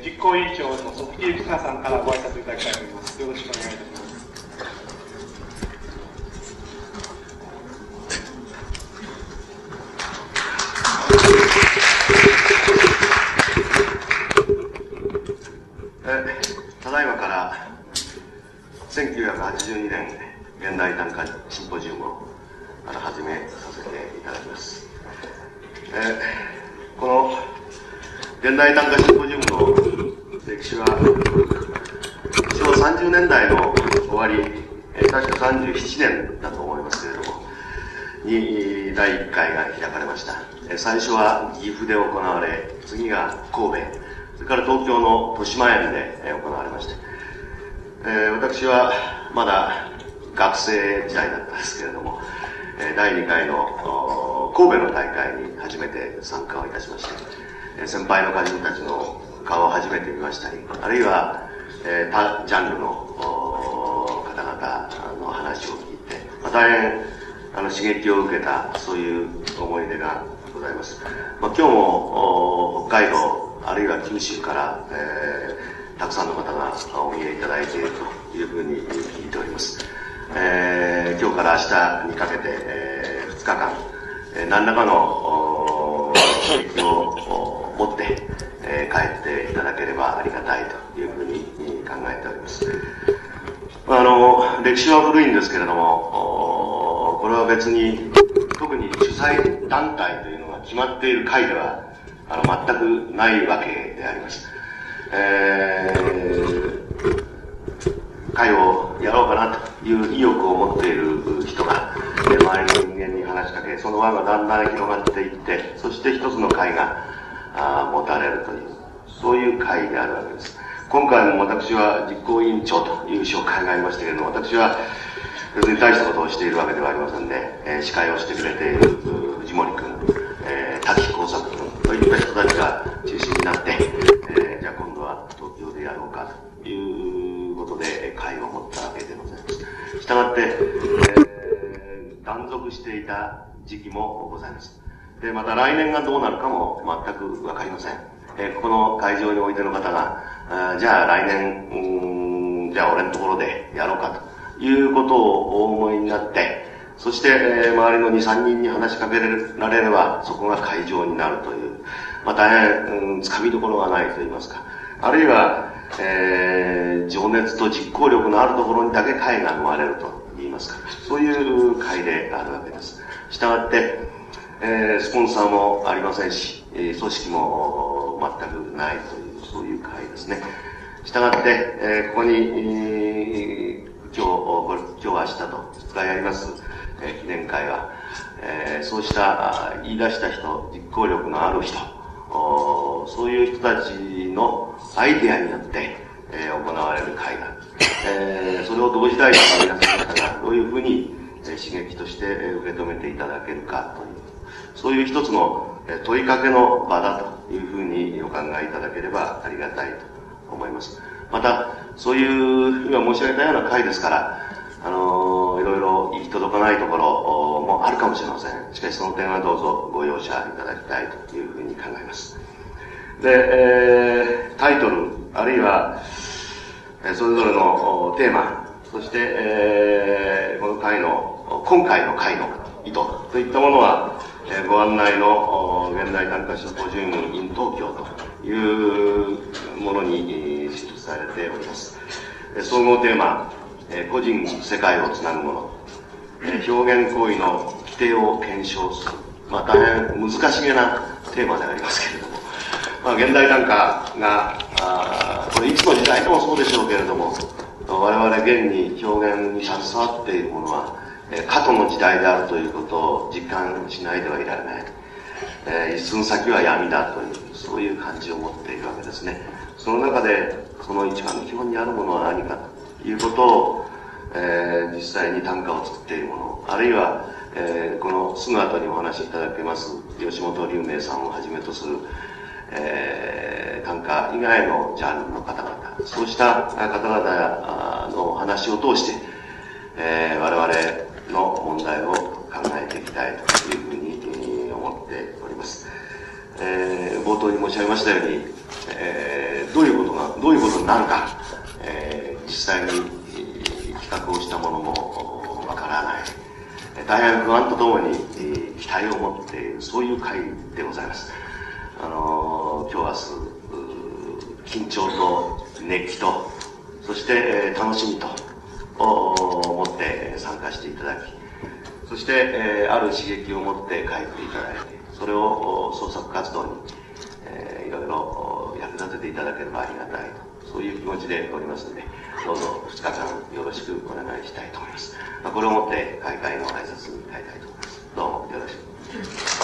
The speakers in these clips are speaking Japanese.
えー、実行委員長のソフィー・さんからご挨拶いただきたいと思います。よろしくお願いいたします。ただいまから1982年現代短歌シンポジウムを始めさせていただきます、えー、この現代短歌シンポジウム歴史は昭和30年代の終わり、えー、確か37年だと思いますけれどもに第1回が開かれました、えー、最初は岐阜で行われ次が神戸それから東京の豊島園でえ行われました、えー、私はまだ学生時代だったんですけれども、えー、第2回の神戸の大会に初めて参加をいたしまして、えー、先輩の歌人たちの顔を初めて見ましたりあるいは、えー、他ジャンルの方々の話を聞いて、まあ、大変あの刺激を受けたそういう思い出がございます、まあ、今日も北海道あるいは九州から、えー、たくさんの方がお見えいただいているというふうに聞いております。えー、今日から明日にかけて、えー、2日間、えー、何らかの刺激を持って、えー、帰っていただければありがたいというふうに考えております。あの、歴史は古いんですけれども、これは別に特に主催団体というのが決まっている会ではあの全くないわけであります。えー、会をやろうかなという意欲を持っている人が、周りの人間に話しかけ、その輪がだんだん広がっていって、そして一つの会があ持たれるという、そういう会であるわけです。今回も私は実行委員長という紹介がありましたけれども、私は別に大したことをしているわけではありませんで、えー、司会をしてくれている藤森君、えー、滝耕作君、といった人たちが中心になって、えー、じゃあ今度は東京でやろうかということで会を持ったわけでございます。したがって、えー、断続していた時期もございます。で、また来年がどうなるかも全くわかりません。え、ここの会場においての方が、あじゃあ来年、うん、じゃあ俺のところでやろうかということをお思いになって、そして、え、周りの2、3人に話しかけられれば、そこが会場になるという、まあ、大変、うん、つかみどころがないと言いますか。あるいは、えー、情熱と実行力のあるところにだけ会が生まれると言いますか。そういう会であるわけです。したがって、えー、スポンサーもありませんし、え、組織も全くないという、そういう会ですね。したがって、えー、ここに、えー、今日、今日明日と2日やります、え記念会は、えー、そうした言い出した人、実行力のある人、そういう人たちのアイデアによって、えー、行われる会だ。えー、それを同時代の皆さん方がどういうふうに、えー、刺激として受け止めていただけるかという、そういう一つの問いかけの場だというふうにお考えいただければありがたいと思います。また、そういう、今申し上げたような会ですから、あのー、いろいろ行き届かないところもあるかもしれません。しかしその点はどうぞご容赦いただきたいというふうに考えます。で、えー、タイトル、あるいは、それぞれのテーマ、そして、えー、この回の、今回の回の意図といったものは、え、ご案内の現代短歌シンポジウム in 東京というものに記されております。総合テーマ、え個人世界をつなぐもの、表現行為の規定を検証する、まあ、大変難しげなテーマでありますけれども、まあ、現代短歌があこれいつの時代でもそうでしょうけれども我々現に表現に携わっているものは、え過去の時代であるということを実感しないではいられない、えー、一寸先は闇だというそういう感じを持っているわけですね。その中でその一番の基本にあるものは何かということを、えー、実際に短歌を作っているもの、あるいは、えー、このすぐ後にお話しいただけます吉本龍明さんをはじめとする、えー、短歌以外のジャンルの方々、そうした方々の話を通して、えー、我々の問題を考えていきたいというふうに思っております。えー、冒頭に申し上げましたように、えー、どういうことがどういうことになるか、えー、実際に、企画をしたものもわからない。大変不安とともに、期待を持っている、そういう会でございます。あのー、今日明日、緊張と熱気と、そして、えー、楽しみと、思って参加していただき、そして、えー、ある刺激を持って帰っていただいて、それを創作活動に、えー、いろいろ役立てていただければありがたいと、そういう気持ちでおりますので、どうぞ2日間よろしくお願いしたいと思います。まあ、これをもって開会の挨拶に変えたいと思います。どうもよろしく。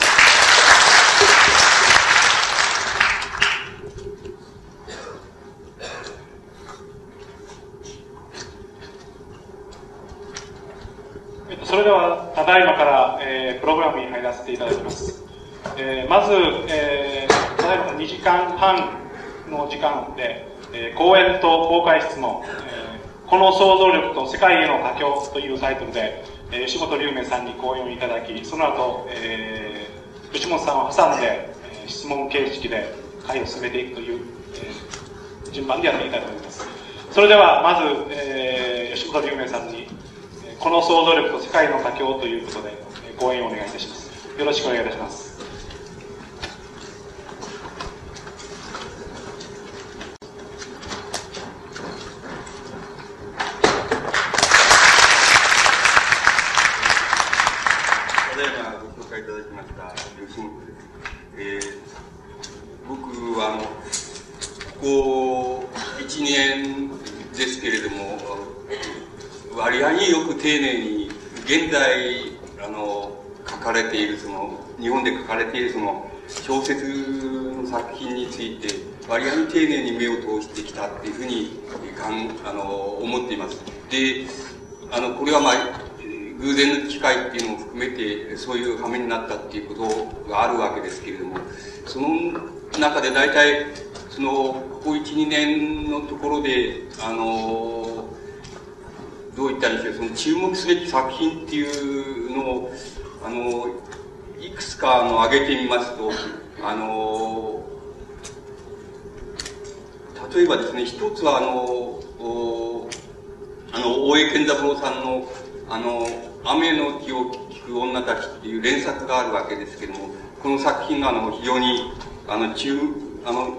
それでは、ただいまから、えー、プログラムに入らせていただきます。えー、まず、えー、ただいま2時間半の時間で、えー、講演と公開質問、えー、この想像力と世界への佳境というタイトルで、えー、吉本龍明さんに講演をいただき、その後、えー、吉本さんを挟んで、えー、質問形式で会を進めていくという、えー、順番でやっていきたいと思います。それでは、まず、えー、吉本龍明さんに、この想像力と世界の佳境ということで、講演をお願いいたします。よろしくお願いいたします。丁寧に現在あの書かれているその日本で書かれているその小説の作品について割合に丁寧に目を通してきたっていうふうにかんあの思っています。であのこれはまあ偶然の機会っていうのも含めてそういう羽目になったっていうことがあるわけですけれどもその中で大体そのここ12年のところであのどういったらいいでしょう、その注目すべき作品っていうのを、あの、いくつかあの挙げてみますと、あの、例えばですね、一つはあの、あの、大江健三郎さんの、あの、雨の日を聞く女たちっていう連作があるわけですけども、この作品があの、非常に、あの、中、あの、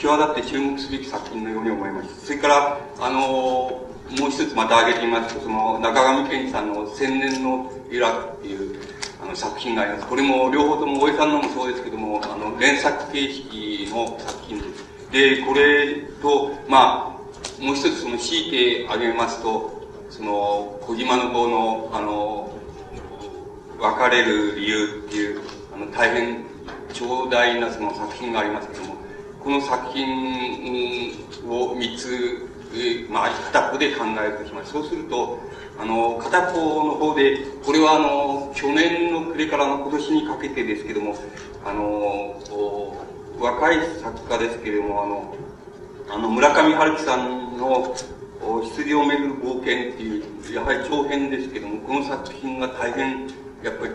際立って注目すべき作品のように思います。それから、あの、もう一つまた挙げてみますと、その中上健二さんの千年の由楽っていうあの作品があります。これも両方とも大江さんのもそうですけども、あの連作形式の作品です。で、これと、まあ、もう一つその強いて挙げますと、その小島の子の、あの、別れる理由っていう、あの、大変長大なその作品がありますけども、この作品を三つまあ、片方で考えるとします。そうすると、あの、片方の方で、これはあの、去年の暮れからの今年にかけてですけども、あの、若い作家ですけれども、あの、あの、村上春樹さんの、羊をめぐる冒険っていう、やはり長編ですけども、この作品が大変、やっぱり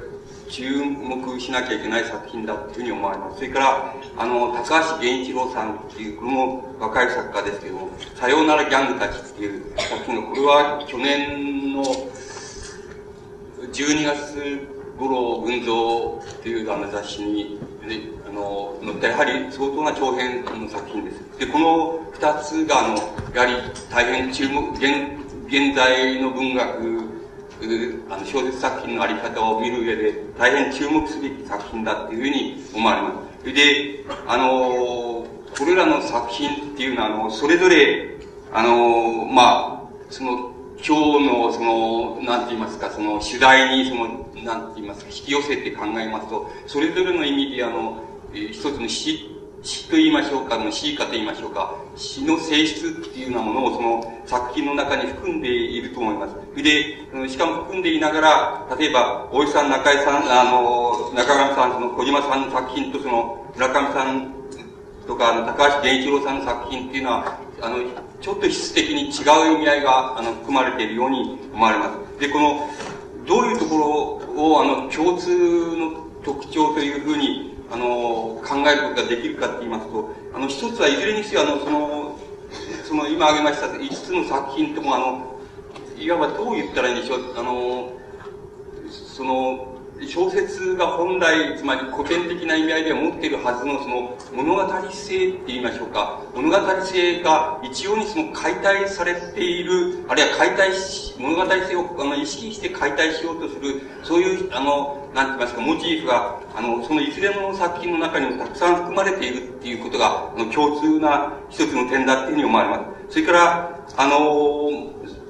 注目しなきゃいけない作品だというふうに思われます。それから、あの、高橋源一郎さんっていう、これも若い作家ですけども、さようならギャングたちっていう作品が、これは去年の12月頃、群像っていうあの雑誌に、であの、載ったやはり相当な長編の作品です。で、この二つが、あの、やはり大変注目、現、現在の文学あの小説作品のあり方を見る上で大変注目すべき作品だっていうふうに思われます。それで、あの、これらの作品っていうのは、あの、それぞれ、あの、まあ、その、今日の、その、なんて言いますか、その、主題に、その、なんて言いますか、引き寄せて考えますと、それぞれの意味で、あの、一つの詩詩と言いましょうか、の詩歌と言いましょうか、詩の性質っていうようなものをその作品の中に含んでいると思います。で、しかも含んでいながら、例えば、大井さん、中井さん、あの、中上さん、その小島さんの作品とその村上さんとか、あの、高橋源一郎さんの作品っていうのは、あの、ちょっと質的に違う意味合いが、あの、含まれているように思われます。で、この、どういうところを、あの、共通の特徴というふうにあの、考えることができるかって言いますと、あの、一つはいずれにせよ、あの、その、その今挙げました5つの作品ともあの、いわばどう言ったらいいんでしょう、あの、その、小説が本来、つまり古典的な意味合いでは持っているはずのその物語性って言いましょうか。物語性が一様にその解体されている、あるいは解体し、物語性をあの意識して解体しようとする、そういう、あの、なんて言いますか、モチーフが、あの、そのいずれの作品の中にもたくさん含まれているっていうことが、あの、共通な一つの点だっていうふうに思われます。それから、あの、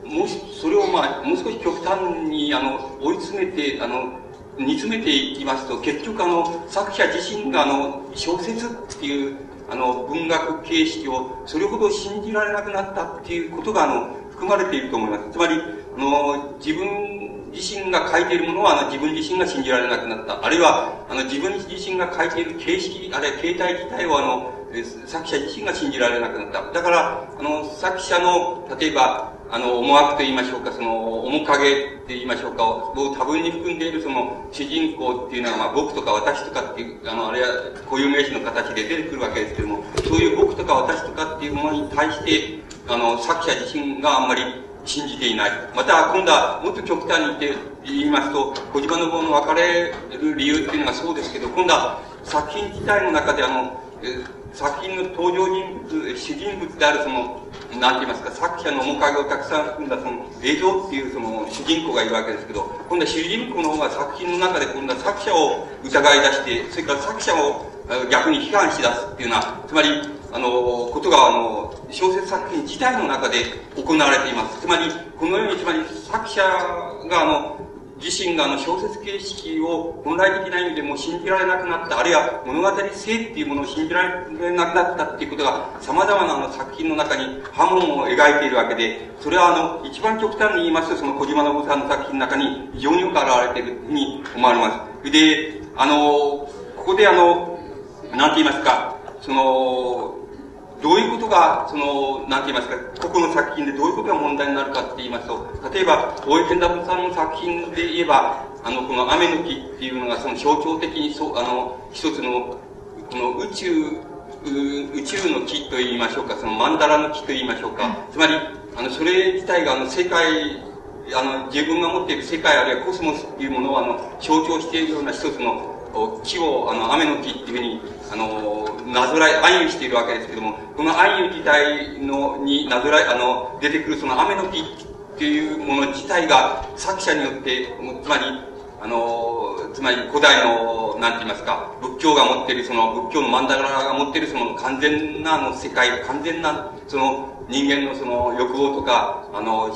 もし、それをまあ、もう少し極端に、あの、追い詰めて、あの、煮詰めていきますと、結局あの、作者自身があの、小説っていう、あの、文学形式をそれほど信じられなくなったっていうことが、あの、含まれていると思います。つまり、あの、自分自身が書いているものは、あの、自分自身が信じられなくなった。あるいは、あの、自分自身が書いている形式、あるいは形態自体を、あの、作者自身が信じられなくなった。だから、あの、作者の、例えば、あの、思惑と言いましょうか、その、面影って言いましょうか、を多分に含んでいるその、主人公っていうのは、まあ、僕とか私とかっていう、あの、あれは固有名詞の形で出てくるわけですけども、そういう僕とか私とかっていうものに対して、あの、作者自身があんまり信じていない。また、今度はもっと極端に言って言いますと、小島の方の別れる理由っていうのがそうですけど、今度は作品自体の中であの、作品の登場人物、主人物であるその、なんて言いますか、作者の面影をたくさん含んだその映像っていうその主人公がいるわけですけど、今度は主人公の方が作品の中で今度は作者を疑い出して、それから作者を逆に批判し出すっていうような、つまり、あの、ことが、あの、小説作品自体の中で行われています。つまり、このように、つまり作者が、あの、自身があの小説形式を本来的な意味でも信じられなくなった、あるいは物語性っていうものを信じられなくなったっていうことが様々なあの作品の中に波紋を描いているわけで、それはあの一番極端に言いますとその小島信さんの作品の中に非常によく現れているふうに思われます。で、あの、ここであの、なんて言いますか、その、どういうことが、その、なんて言いますか、個々の作品でどういうことが問題になるかって言いますと、例えば、大江健太郎さんの作品で言えば、あの、この雨の木っていうのがその象徴的に、そう、あの、一つの、この宇宙、宇宙の木と言いましょうか、その曼荼羅の木と言いましょうか、つまり、あの、それ自体があの、世界、あの、自分が持っている世界あるいはコスモスっていうものをあの、象徴しているような一つの木を、あの、雨の木っていうふうに、あの、なぞらい、暗喩しているわけですけども、この暗喩自体の、になぞら、あの、出てくるその雨の木っていうもの自体が作者によって、つまり、あの、つまり古代の、なんて言いますか、仏教が持っている、その仏教の曼荼羅が持っているその完全なの世界、完全な、その人間のその欲望とか、あの、思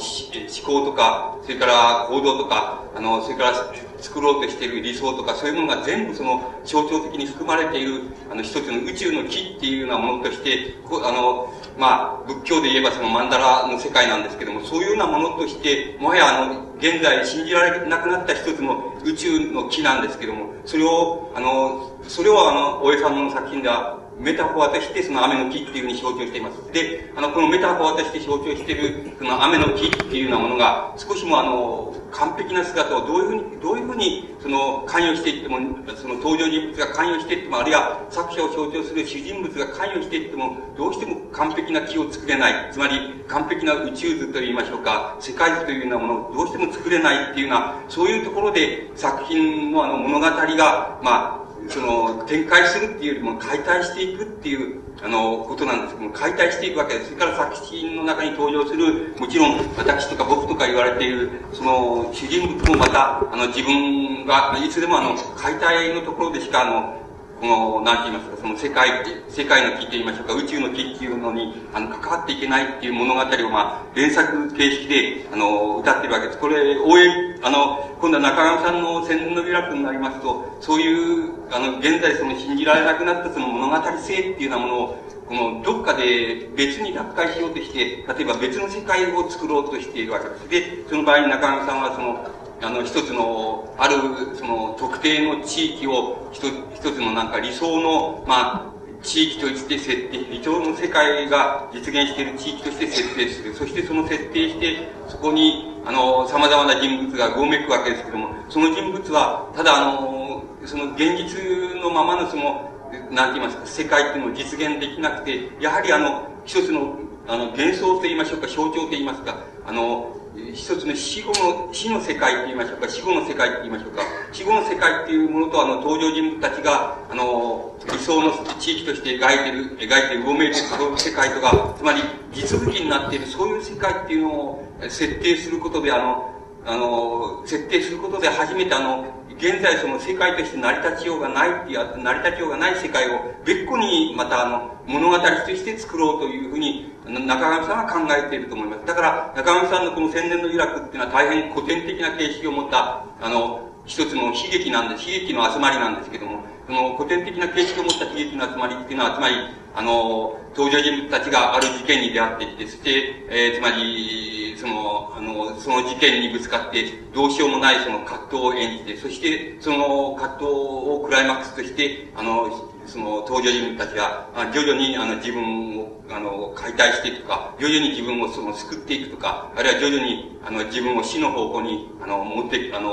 考とか、それから行動とか、あの、それから作ろうとしている理想とか、そういうものが全部その象徴的に含まれている、あの、一つの宇宙の木っていうようなものとして、あの、まあ、仏教で言えばその曼荼羅の世界なんですけども、そういうようなものとして、もはやあの、現在信じられなくなった一つの宇宙の木なんですけども、それを、あの、それをあの、大江さんの作品では、メタフォーとしてその雨の木っていうふうに象徴しています。で、あの、このメタフォーとして象徴している、その雨の木っていうようなものが、少しもあの、完璧な姿をどういうふうに、どういうふうに、その、関与していっても、その登場人物が関与していっても、あるいは作者を象徴する主人物が関与していっても、どうしても完璧な木を作れない。つまり、完璧な宇宙図と言いましょうか、世界図というようなものをどうしても作れないっていうような、そういうところで作品のあの物語が、まあ、その、展開するっていうよりも解体していくっていう、あの、ことなんですけども、解体していくわけです。それから作品の中に登場する、もちろん私とか僕とか言われている、その、主人物もまた、あの、自分が、いつでもあの、解体のところでしか、あの、この、なんて言いますか、その世界、世界の木って言いましょうか、宇宙の木っていうのに、あの、関わっていけないっていう物語を、まあ、連作形式で、あの、歌ってるわけです。これ、応援、あの、今度は中上さんの千の美楽になりますと、そういう、あの、現在その信じられなくなったその物語性っていうようなものを、この、どっかで別に脱会しようとして、例えば別の世界を作ろうとしているわけです。で、その場合に中上さんはその、あの、一つの、ある、その、特定の地域を、一つのなんか理想の、まあ、地域として設定、理想の世界が実現している地域として設定する。そしてその設定して、そこに、あの、様々な人物がごめくわけですけども、その人物は、ただあの、その現実のままのその、なんて言いますか、世界っていうのを実現できなくて、やはりあの、一つのあの、幻想と言いましょうか、象徴と言いますか、あの、一つの死後の、死の世界と言いましょうか、死後の世界と言いましょうか、死後の世界っていうものと、あの、登場人物たちが、あの、理想の地域として描いてる、描いてる、うごめいてる世界とか、つまり、実武器になっている、そういう世界っていうのを設定することで、あの、あの、設定することで初めてあの、現在その世界として成り立ちようがないっていう、成り立ちようがない世界を別個にまたあの、物語として作ろうというふうに、中上さんは考えていると思います。だから、中上さんのこの千年の由楽っていうのは大変古典的な形式を持った、あの、一つの悲劇なんです。悲劇の集まりなんですけども、その古典的な形式を持った悲劇の集まりっていうのは、つまり、あの、登場人物たちがある事件に出会ってきて、そして、えー、つまり、その、あの、その事件にぶつかって、どうしようもないその葛藤を演じて、そして、その葛藤をクライマックスとして、あの、その登場人物たちが、徐々にあの自分を、あの、解体していくとか、徐々に自分をその救っていくとか、あるいは徐々にあの自分を死の方向に、あの、持って、あの、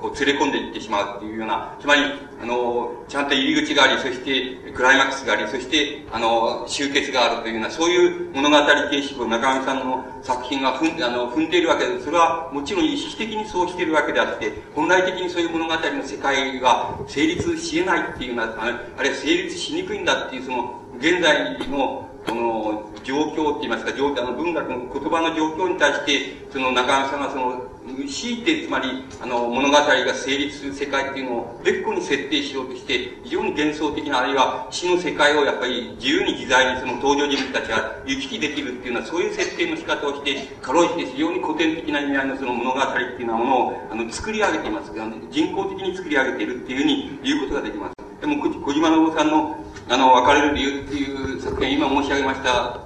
こう連れ込んでいってしまうっていうような、つまり、あの、ちゃんと入り口があり、そしてクライマックスがあり、そして、あの、終結があるというような、そういう物語形式を中上さんの作品が踏んあの踏んでいるわけで。それはもちろん意識的にそうしているわけであって、本来的にそういう物語の世界が成立し得ないっていうような、あるいは成立しにくいんだっていう、その、現在の、この、状況って言いますか、状あの文学の言葉の状況に対して、その中上さんがその、強いて、つまり、あの、物語が成立する世界っていうのを別個に設定しようとして、非常に幻想的な、あるいは死の世界をやっぱり自由に自在にその登場人物たちが行き来できるっていうのは、そういう設定の仕方をして、かろうじて非常に古典的な意味合いのその物語っていうようなものを、あの、作り上げています。人工的に作り上げているっていうふうに言うことができます。でも、小島信夫さんの、あの、別れる理由っていう作品、今申し上げました、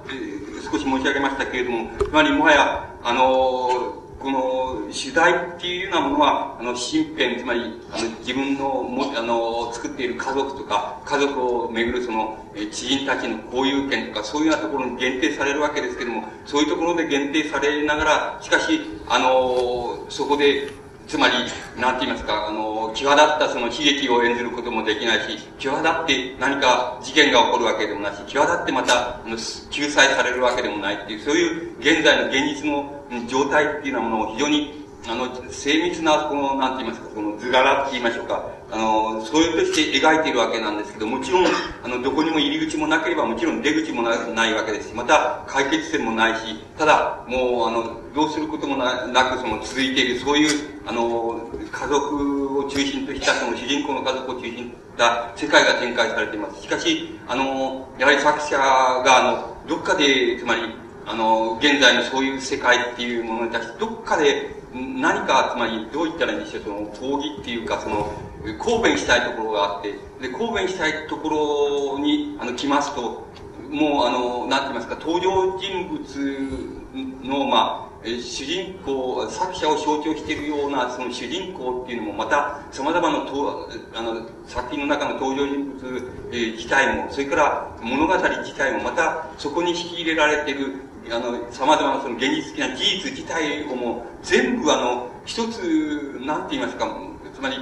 少し申し上げましたけれども、つまりもはや、あの、この主題っていうようなものは、あの、身辺、つまり、あの、自分のも、あの、作っている家族とか、家族をめぐるその、知人たちの交友権とか、そういうようなところに限定されるわけですけども、そういうところで限定されながら、しかし、あの、そこで、つまり、なんて言いますか、あの、際立ったその悲劇を演ずることもできないし、際立って何か事件が起こるわけでもないし、際立ってまた、救済されるわけでもないっていう、そういう現在の現実の状態っていうようなものを非常にあの、精密な、この、なんて言いますか、この図柄って言いましょうか、あの、そういうとして描いているわけなんですけど、もちろん、あの、どこにも入り口もなければ、もちろん出口もないわけですし、また、解決点もないし、ただ、もう、あの、どうすることもなく、その、続いている、そういう、あの、家族を中心とした、その、主人公の家族を中心とした世界が展開されています。しかし、あの、やはり作者が、あの、どっかで、つまり、あの、現在のそういう世界っていうものに対して、どっかで、何か、つまり、どう言ったらいいんでしょう、その、抗議っていうか、その、抗弁したいところがあって、で、抗弁したいところに、あの、来ますと、もう、あの、なんて言いますか、登場人物の、まあ、主人公、作者を象徴しているような、その主人公っていうのも、また、様々なと、あの、作品の中の登場人物、えー、自体も、それから物語自体も、また、そこに引き入れられている、あの、様々なその現実的な事実自体をも全部あの、一つ、なんて言いますか、つまり、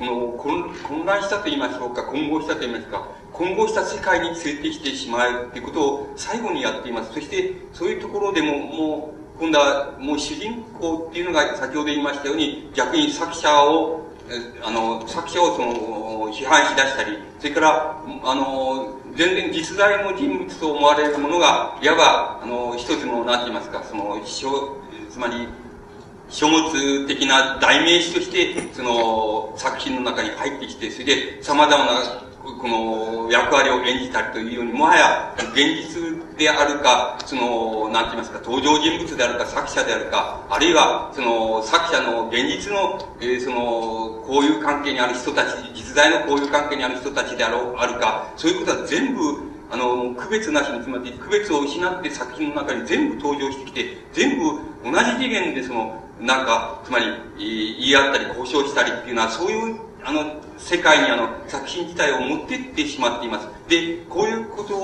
この混乱したと言いましょうか、混合したと言いますか、混合した世界に連れてきてしまうっていうことを最後にやっています。そして、そういうところでも、もう、今度はもう主人公っていうのが先ほど言いましたように、逆に作者を、あの、作者をその、批判しだしたり、それから、あの、全然実在の人物と思われるものが、いわば、あの、一つの、なんて言いますか、その、一生つまり、書物的な代名詞として、その、作品の中に入ってきて、それで、様々な、この、役割を演じたりというように、もはや、現実であるか、その、なんて言いますか、登場人物であるか、作者であるか、あるいは、その、作者の現実の、えー、その、交友関係にある人たち、実在の交友関係にある人たちであろう、あるか、そういうことは全部、あの、区別なしに、つまり区別を失って作品の中に全部登場してきて、全部同じ次元でその、なんか、つまり、言い合ったり交渉したりっていうのは、そういう、あの、世界にあの、作品自体を持ってってしまっています。で、こういうこと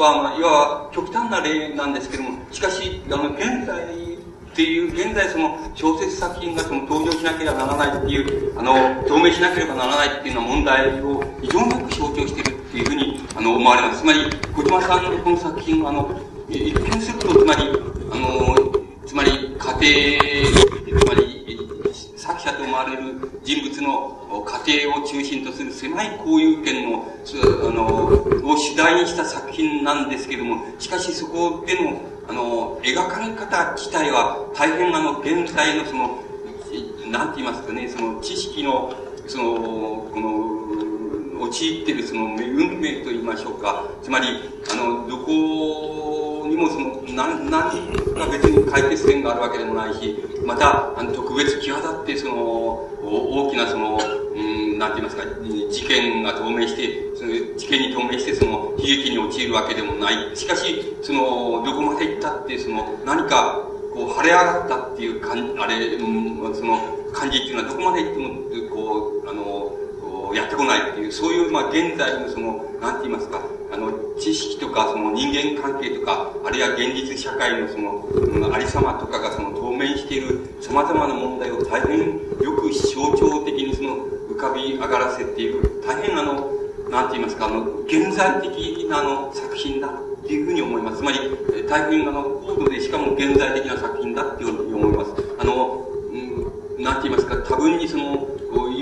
は、まあ、いわば極端な例なんですけども、しかし、あの、現在っていう、現在その小説作品がその登場しなければならないっていう、あの、透明しなければならないっていうような問題を非常によく象徴しているっていうふうに、あの、思われます。つまり、小島さんのこの作品は、あの、一見すると、つまり、あの、つまり、家庭、つまり、作者と思われる人物の家庭を中心とする狭い交友圏の、あの、を主題にした作品なんですけども、しかしそこでの、あの、描かれ方自体は大変あの、現在のその、なんて言いますかね、その知識の、その、この、陥っているその運命と言いましょうか。つまり、あの、どこにもその、何、何か別に解決点があるわけでもないし、また、あの、特別際立って、その、大きなその、うん、なんて言いますか、事件が透明して、その事件に透明して、その、悲劇に陥るわけでもない。しかし、その、どこまで行ったって、その、何か、こう、晴れ上がったっていうかん、あれ、うん、その、感じっていうのはどこまで行っても、こう、あの、やってこないっていう、そういう、まあ、現在のその、なんて言いますか、あの、知識とか、その人間関係とか、あるいは現実社会のその、うん、ありさまとかがその、透明している様々な問題を大変よく象徴的にその、浮かび上がらせている、大変あの、なんて言いますか、あの、現在的なあの、作品だっていうふうに思います。つまり、大変あの、高度でしかも現在的な作品だっていうふうに思います。あの、うん、なんて言いますか、多分にその、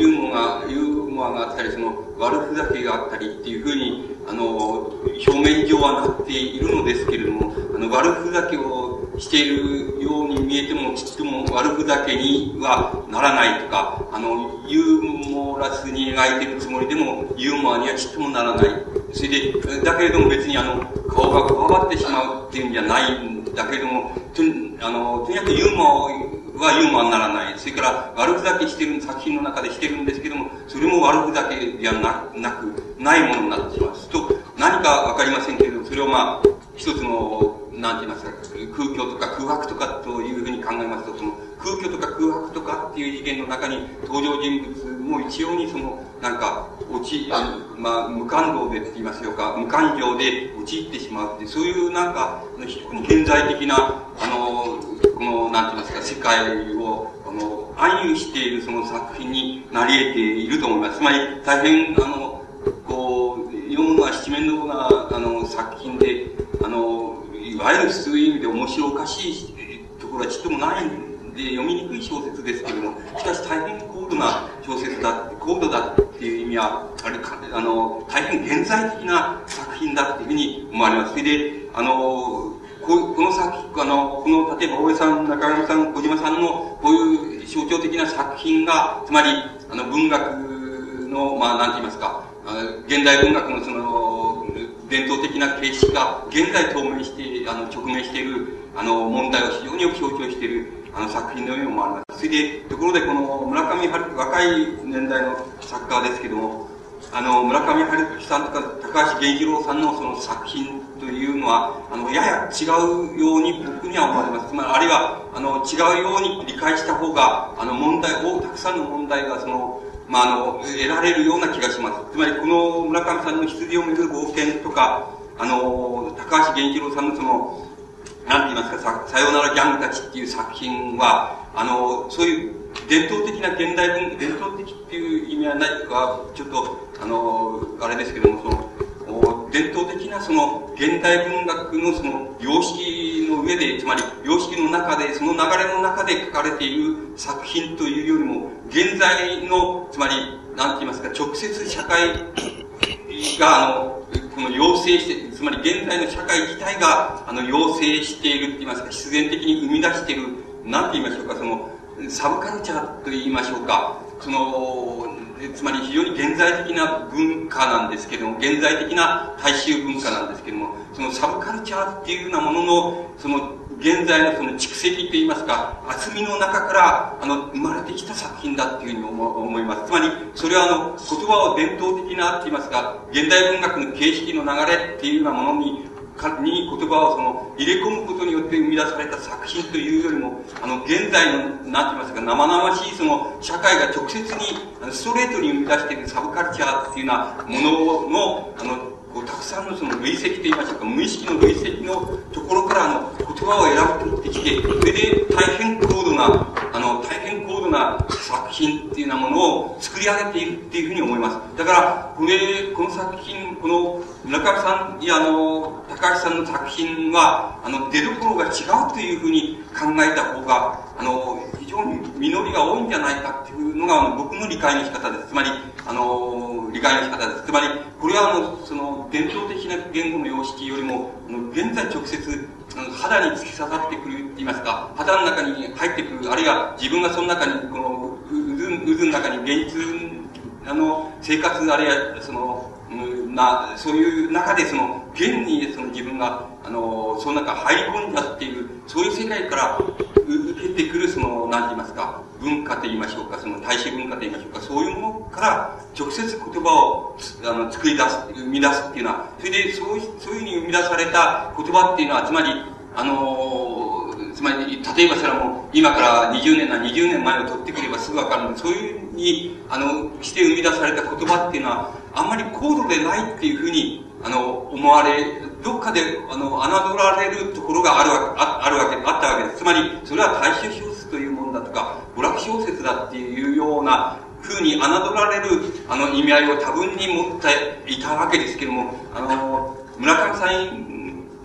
ユーモアが、ユーアがあったり、その、悪ふざけがあったりっていうふうに、あの、表面上はなっているのですけれども、あの、悪ふざけをしているように見えても、ちっとも悪ふざけにはならないとか、あの、ユーモラスに描いているつもりでも、ユーモアにはちっともならない。それで、だけれども別にあの、顔がこわばってしまうっていうんじゃないんだけれども、と、あの、とにかくユーモアをはユーモアにならない。それから悪ふざけしてる、作品の中でしてるんですけども、それも悪ふざけではなく、ないものになってします。と、何かわかりませんけれど、それをまあ、一つの、なんて言いますか、空虚とか空白とかというふうに考えますと、その空虚とか空白とかっていう事件の中に登場人物も一様にその、なんか、落ち、まあ、無感動でって言いますよか、無感情で陥ってしまうって、そういうなんか、非常に現在的な、あの、この、なんて言いますか、世界を、あの、暗喩しているその作品になり得ていると思います。つまり、大変、あの、こう、読むのは七面倒な、あの、作品で、あの、いわゆるそういう意味で面白おかしいところはちっともないんで、読みにくい小説ですけれども、しかし大変高度な小説だ、高度だっていう意味は、あれか、あの、大変現在的な作品だっていうふうに思われます。それで、あの、ここの作品あの、この、例えば大江さん、中山さん、小島さんの、こういう象徴的な作品が、つまり、あの、文学の、まあ、なんて言いますか、現代文学のその、伝統的な形式が、現在透明して、あの、直面している、あの、問題を非常によく象徴している、あの、作品のように思われます。それで、ところで、この、村上春樹、若い年代の作家ですけども、あの、村上春樹さんとか、高橋源一郎さんのその作品というのは、あの、やや違うように僕には思われます。つまり、あるいは、あの、違うように理解した方が、あの、問題を、たくさんの問題が、その、まあ、あの、得られるような気がします。つまり、この村上さんの羊をめぐる冒険とか、あの、高橋源一郎さんのその、なんて言いますか、さ、ようならギャングたちっていう作品は、あの、そういう伝統的な現代文、伝統的っていう意味はないか、ちょっと、あの、あれですけども、その、伝統的なその現代文学のその様式の上で、つまり様式の中で、その流れの中で書かれている作品というよりも、現在の、つまり、なんて言いますか、直接社会が、あの、この要請して、つまり現在の社会自体が、あの、要請しているって言いますか、必然的に生み出している、なんて言いましょうか、その、サブカルチャーと言いましょうか、その、つまり非常に現在的な文化なんですけども、現在的な大衆文化なんですけども、そのサブカルチャーっていうようなものの、その現在のその蓄積といいますか、厚みの中から、あの、生まれてきた作品だっていうふうに思います。つまり、それはあの、言葉を伝統的なって言いますか、現代文学の形式の流れっていうようなものにに言葉をその入れ込むことによって生み出された作品というよりも、あの、現在の、なんて言いますか、生々しいその、社会が直接に、ストレートに生み出しているサブカルチャーっていうようなものの、あの、こうたくさんのその累積といいましょうか、無意識の累積のところからあの言葉を選ぶってきて、それで大変高度な、あの、大変高度な作品っていうようなものを作り上げているっていうふうに思います。だから、これ、この作品、この村上さんいやあの、高橋さんの作品は、あの、出どころが違うというふうに考えた方が、あの、非常に実りが多いんじゃないかっていうのが、あの僕の理解の仕方です。つまり、あの、理解の仕方です。つまり、これはあの、その、伝統的な言語の様式よりも、あの現在直接、肌に突き刺さってくるって言いますか、肌の中に入ってくる、あるいは自分がその中に、この、渦渦の中に現実、あの、生活、あるいは、その、な、そういう中でその、現にその自分が、あの、その中入り込んだっていう、そういう世界から受けてくるその、なんて言いますか、文化と言いましょうか、その大衆文化と言いましょうか、そういうものから直接言葉をあの作り出す、生み出すっていうのは、それでそうそういうふうに生み出された言葉っていうのは、つまり、あのつまり、例えばそれはもう、今から20年な20年前を取ってくればすぐわかる、そういうふうに、あの、して生み出された言葉っていうのは、あんまり高度でないっていうふうに、あの、思われ、どっかで、あの、侮られるところがあるわけ、ああるわけ、あったわけです。つまり、それは大衆小説というものだとか、娯楽小説だっていうような風に侮られる、あの、意味合いを多分に持っていたわけですけども、あの、村上さん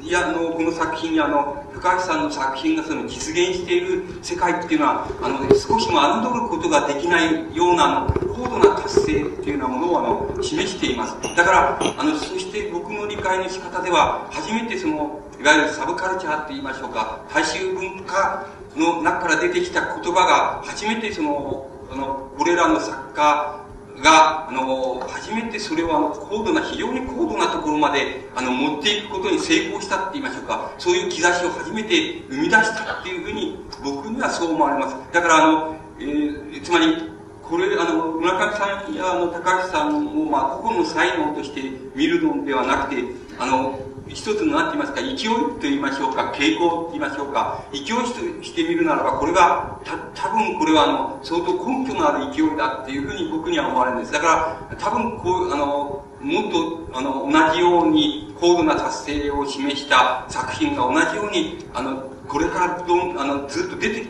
いや、あの、この作品や、あの、高橋さんの作品がその実現している世界っていうのは、あの、少しも侮ることができないような、あの、高度な達成っていうようなものを、あの、示しています。だから、あの、そして僕の理解の仕方では、初めてその、いわゆるサブカルチャーって言いましょうか、大衆文化の中から出てきた言葉が、初めてその、あの、これらの作家が、あの、初めてそれを、高度な、非常に高度なところまで、あの、持っていくことに成功したって言いましょうか、そういう兆しを初めて生み出したっていうふうに、僕にはそう思われます。だからあの、えー、つまり、これ、あの、村上さんや、あの、高橋さんを、まあ、個々の才能として見るのではなくて、あの、一つの何て言いますか、勢いと言いましょうか、傾向と言いましょうか、勢いとしてみるならば、これが、た、多分これはあの、相当根拠のある勢いだっていうふうに僕には思われるんです。だから、多分こう、あの、もっと、あの、同じように高度な達成を示した作品が同じように、あの、これからどん、あの、ずっと出て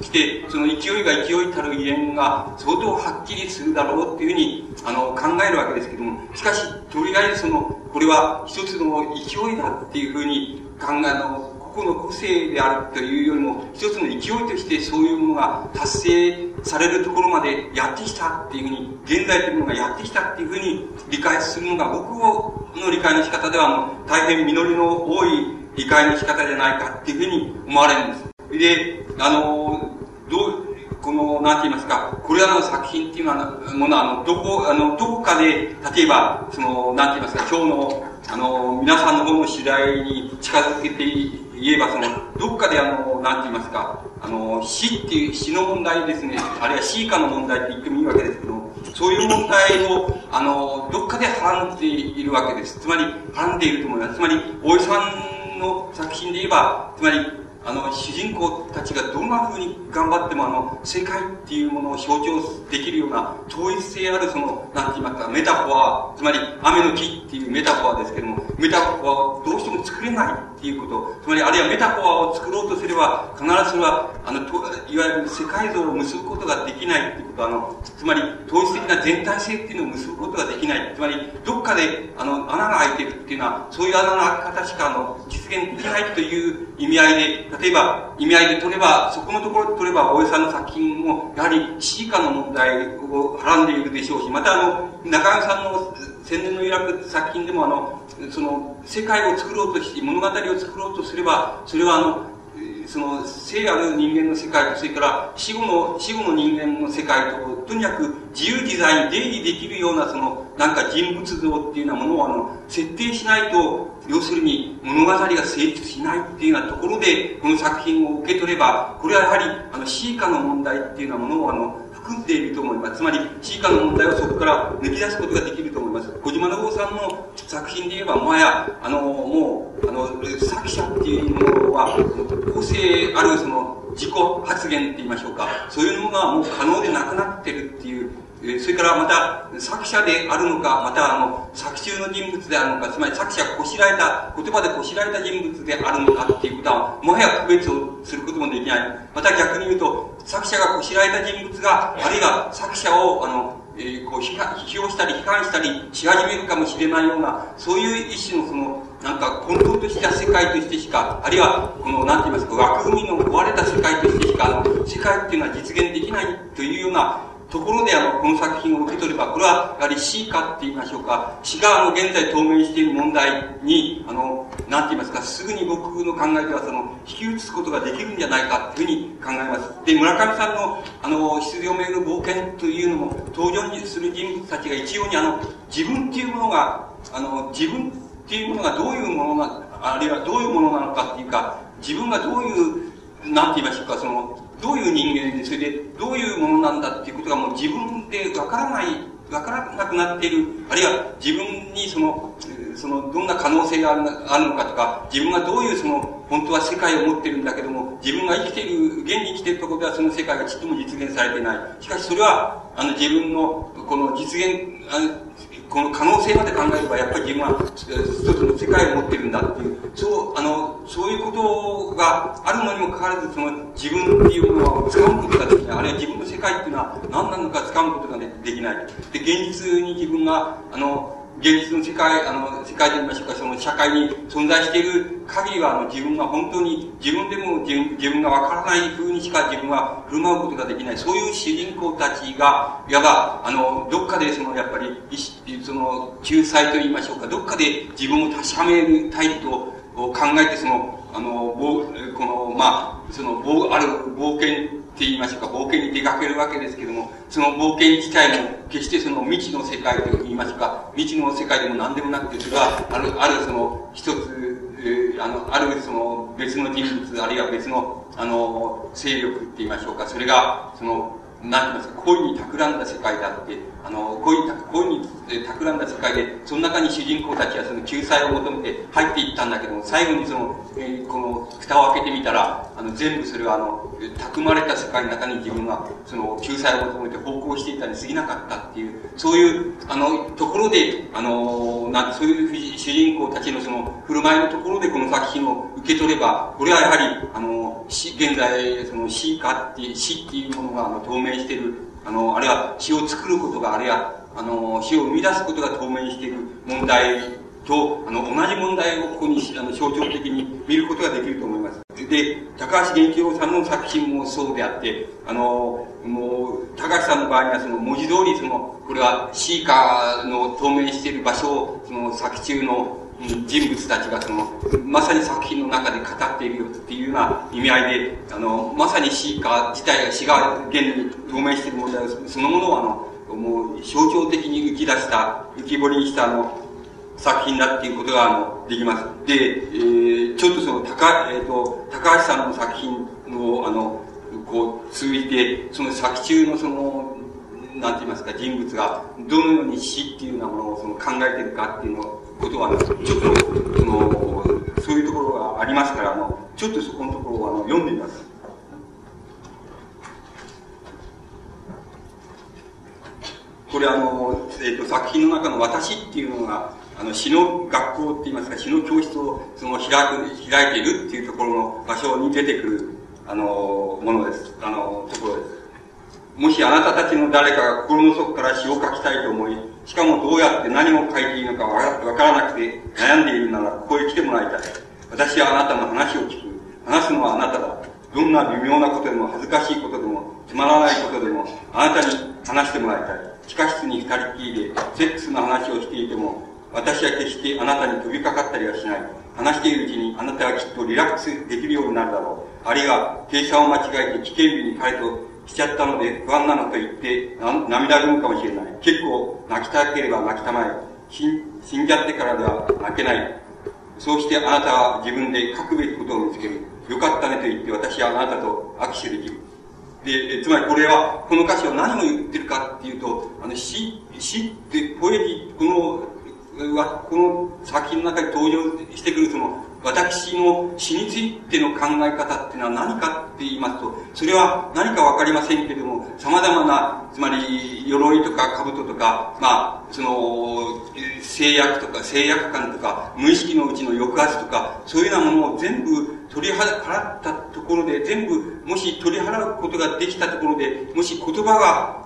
きて、その勢いが勢いたる遺伝が相当はっきりするだろうっていうふうに、あの、考えるわけですけども、しかし、とりあえずその、これは一つの勢いだっていうふうに考え、の、個々の個性であるというよりも、一つの勢いとしてそういうものが達成されるところまでやってきたっていうふうに、現在というものがやってきたっていうふうに理解するのが、僕の理解の仕方では、あの、大変実りの多い理解の仕方じゃないかっていうふうに思われるんです。で、あの、どう、この、なんて言いますか、これらの作品っていうのは、ものは、あの、どこ、あの、どこかで、例えば、その、なんて言いますか、今日の、あの、皆さんの方の次第に近づけて言えば、その、どっかであの、なんて言いますか、あの、死っていう、死の問題ですね、あるいは死以下の問題って言ってもいいわけですけど、そういう問題を、あの、どっかではらんでいるわけです。つまり、はらんでいると思います。つまり、大井さんの作品で言えば、つまり、あの、主人公たちがどんな風に頑張っても、あの、世界っていうものを象徴できるような、統一性あるその、なんて言いますか、メタファー、つまり、雨の木っていうメタファーですけども、メタファーをどうしても作れない。っていうこと、つまり、あるいはメタファーを作ろうとすれば、必ずそれは、あの、いわゆる世界像を結ぶことができないっていうこと、あの、つまり、統一的な全体性っていうのを結ぶことができない。つまり、どっかで、あの、穴が開いてるっていうのは、そういう穴の開き方しか、あの、実現できないという意味合いで、例えば、意味合いで取れば、そこのところで取れば、大江さんの作品も、やはり、死以下の問題をはらんでいるでしょうし、また、あの、中上さんの千年のイラク作品でも、あの、その、世界を作ろうとして、物語を作ろうとすれば、それは、あの、その、生ある人間の世界と、それから死後の、死後の人間の世界と、とにかく自由自在に出入りできるような、その、なんか人物像っていうようなものを、あの、設定しないと、要するに物語が成立しないっていうようなところで、この作品を受け取れば、これはやはり、あの、シーカの問題っていうようなものを、あの、含んでいると思います。つまり、シーカの問題をそこから抜き出すことができると思います。小島信夫さんの作品で言えば、もはや、あの、もう、あの、作者っていうものは、個性あるその、自己発言って言いましょうか。そういうのがもう可能でなくなってるっていうそれからまた、作者であるのか、またあの、作中の人物であるのか、つまり作者がこしらえた、言葉でこしらえた人物であるのかっていうことは、もはや区別をすることもできない。また逆に言うと、作者がこしらえた人物が、あるいは作者を、あの、えー、こう批判、批評したり批判したりし始めるかもしれないような、そういう一種のその、なんか混沌とした世界としてしか、あるいは、この、なんて言いますか、枠組みの壊れた世界としてしか、世界っていうのは実現できないというような、ところであの、この作品を受け取れば、これはやはり C かって言いましょうか、死があの、現在当面している問題に、あの、なんて言いますか、すぐに僕の考えではその、引き移すことができるんじゃないかっていうふうに考えます。で、村上さんの、あの、出場をめぐる冒険というのも、登場する人物たちが一様にあの、自分っていうものが、あの、自分っていうものがどういうものな、あるいはどういうものなのかっていうか、自分がどういう、なんて言いましょうか、その、どういう人間で、それでどういうものなんだっていうことがもう自分でわからない、わからなくなっている、あるいは自分にその、その、どんな可能性があるのかとか、自分がどういうその、本当は世界を持ってるんだけども、自分が生きている、現に生きているところではその世界がちっとも実現されていない。しかしそれは、あの自分の、この実現、あのこの可能性まで考えれば、やっぱり自分は一つの世界を持ってるんだっていう、そう、あの、そういうことがあるのにもかかわらず、その自分っていうものを掴むことができない。あるいは自分の世界っていうのは何なのか掴むことができない。で、現実に自分が、あの、現実の世界、あの、世界で言いましょうか、その社会に存在している限りは、あの、自分が本当に、自分でも自分自分がわからない風にしか自分は振る舞うことができない。そういう主人公たちが、いわば、あの、どっかでその、やっぱり、その、救済と言いましょうか、どっかで自分を確かめるたいと考えて、その、あの、この、まあ、その、ある冒険って言いましょうか、冒険に出かけるわけですけども、その冒険自体も決してその未知の世界と言いますか、未知の世界でも何でもなくて、それはある、あるその一つ、えー、あの、あるその別の人物、あるいは別の、あの、勢力って言いましょうか、それが、その、なんて言いますか、恋に企んだ世界であって、あの、恋に、恋に企んだ世界で、その中に主人公たちはその救済を求めて入っていったんだけども、最後にその、えー、この、蓋を開けてみたら、あの、全部それはあの、匠まれた世界の中に自分が、その、救済を求めて奉公していたに過ぎなかったっていう、そういう、あの、ところで、あの、なんそういう主人公たちのその、振る舞いのところでこの作品を受け取れば、これはやはり、あの、現在、その、死かって、死っていうものが、あの、透明している、あの、あるいは死を作ることが、あるいは、あの、死を生み出すことが透明している問題と、あの、同じ問題をここにあの象徴的に見ることができると思います。で、高橋源一郎さんの作品もそうであって、あの、もう、高橋さんの場合にはその文字通りその、これはシーカーの透明している場所を、その作中の人物たちがその、まさに作品の中で語っているよっていうような意味合いで、あの、まさにシーカー自体が死が現に透明している問題そのものをあの、もう象徴的に浮き出した、浮き彫りにしたあの、作品だっていうことが、あの、できます。で、えー、ちょっとその、高、えっ、ー、と、高橋さんの作品を、あの、こう、通じて、その作中のその、なんて言いますか、人物が、どのように死っていうようなものをその考えてるかっていうのをことは、ちょっと、その、そういうところがありますから、あの、ちょっとそこのところをあの読んでみます。これあの、えっ、ー、と、作品の中の私っていうのが、あの、詩の学校って言いますか、詩の教室をその開く、開いているっていうところの場所に出てくる、あの、ものです。あの、ところです。もしあなたたちの誰かが心の底から詩を書きたいと思い、しかもどうやって何を書いていいのかわからなくて悩んでいるなら、ここへ来てもらいたい。私はあなたの話を聞く。話すのはあなただ。どんな微妙なことでも恥ずかしいことでもつまらないことでもあなたに話してもらいたい。地下室に二人っきりでセックスの話をしていても私は決してあなたに飛びかかったりはしない。話しているうちにあなたはきっとリラックスできるようになるだろう。あるいは、計算を間違えて危険日に彼としちゃったので不安なのと言って涙ぐむかもしれない。結構泣きたければ泣きたまえ。死んじゃってからでは泣けない。そうしてあなたは自分で書くべきことを見つける。よかったねと言って私はあなたと握手できる。で、つまりこれは、この歌詞は何を言ってるかっていうと、あの、詩、詩ってポエジ、この、この作品の中に登場してくるその、私の死についての考え方っていうのは何かって言いますと、それは何かわかりませんけれども、様々な、つまり、鎧とか兜とか、まあ、その、制約とか、制約感とか、無意識のうちの抑圧とか、そういうようなものを全部取り払ったところで、全部、もし取り払うことができたところで、もし言葉が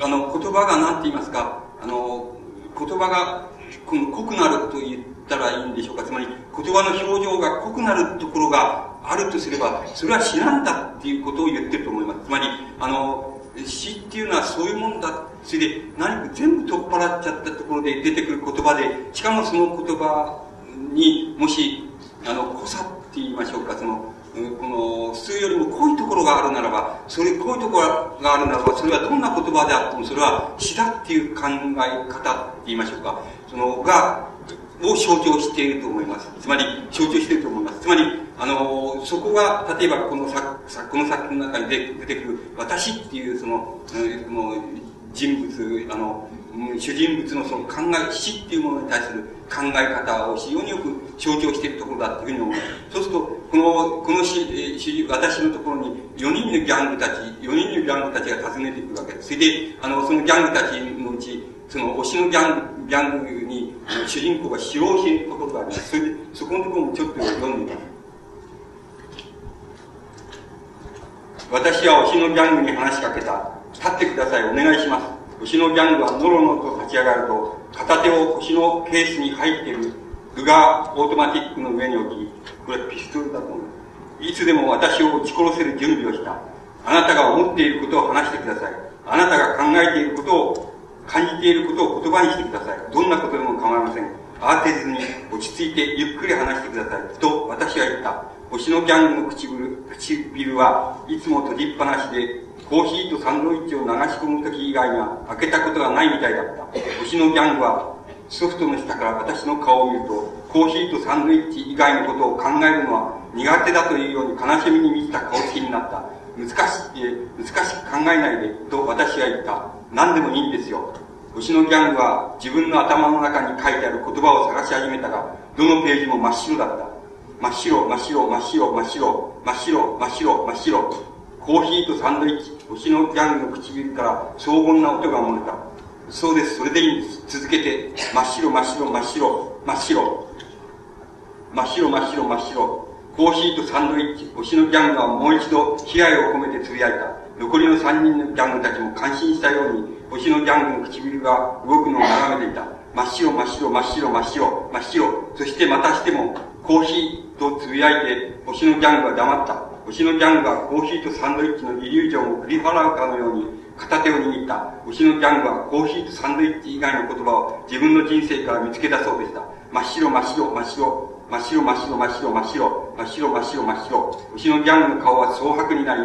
あの、言葉が何て言いますか、あの、言葉が、この濃くなると言ったらいいんでしょうか。つまり、言葉の表情が濃くなるところがあるとすれば、それは死なんだっていうことを言ってると思います。つまり、あの、死っていうのはそういうもんだ。それで、何か全部取っ払っちゃったところで出てくる言葉で、しかもその言葉にもし、あの、濃さって言いましょうか、その、この、普通よりも濃いところがあるならば、それ、濃いところがあるならば、それはどんな言葉であっても、それは死だっていう考え方って言いましょうか、その、が、を象徴していると思います。つまり、象徴していると思います。つまり、あの、そこが、例えばこの作、この作品の中に出てくる、私っていうその、その人物、あの、主人物のその考え、死っていうものに対する考え方を非常によく象徴しているところだというふうに思います。そうすると、この、このし、私のところに4人のギャングたち、4人のギャングたちが訪ねてくるわけです。それで、あの、そのギャングたちのうち、その推しのギャング、ギャングに、主人公が使用しているころがあります。それで、そこのところもちょっと読んでみます。私は推しのギャングに話しかけた。立ってください、お願いします。牛のギャングはノロノロと立ち上がると、片手を牛のケースに入っているルガーオートマティックの上に置き、これはピストルだと思う。いつでも私を撃ち殺せる準備をした。あなたが思っていることを話してください。あなたが考えていることを、感じていることを言葉にしてください。どんなことでも構いません。慌てずに落ち着いてゆっくり話してください。と私は言った。星のギャングの唇唇はいつも閉じっぱなしでコーヒーとサンドイッチを流し込む時以外には開けたことがないみたいだった。星のギャングはソフトの下から私の顔を見ると、コーヒーとサンドイッチ以外のことを考えるのは苦手だというように悲しみに満ちた顔つきになった。難し、難しく考えないで、と私は言った。何でもいいんですよ。星のギャングは自分の頭の中に書いてある言葉を探し始めたが、どのページも真っ白だった。真っ白、真っ白、真っ白、真っ白、真っ白、真っ白、真っ白。コーヒーとサンドイッチ、星のギャングの唇から荘厳な音が漏れた。そうです、それでいいんです。続けて、真っ白、真っ白、真っ白、真っ白。真っ白、真っ白、真っ白。コーヒーとサンドイッチ、星のギャングはもう一度悲哀を込めてつぶやいた。残りの三人のギャングたちも感心したように、星のギャングの唇が動くのを眺めていた。真っ白、真っ白、真っ白、真っ白、真っ白。そしてまたしても、コーヒーとつぶやいて、星のギャングは黙った。星のギャングはコーヒーとサンドイッチのイリュージョンを振り払うかのように、片手を握った。星のギャングはコーヒーとサンドイッチ以外の言葉を自分の人生から見つけ出そうでした。真っ白、真っ白、真っ白。真っ白、真っ白、真っ白、真っ白。真っ白、真っ白、真っ白。牛のギャングの顔は蒼白になり、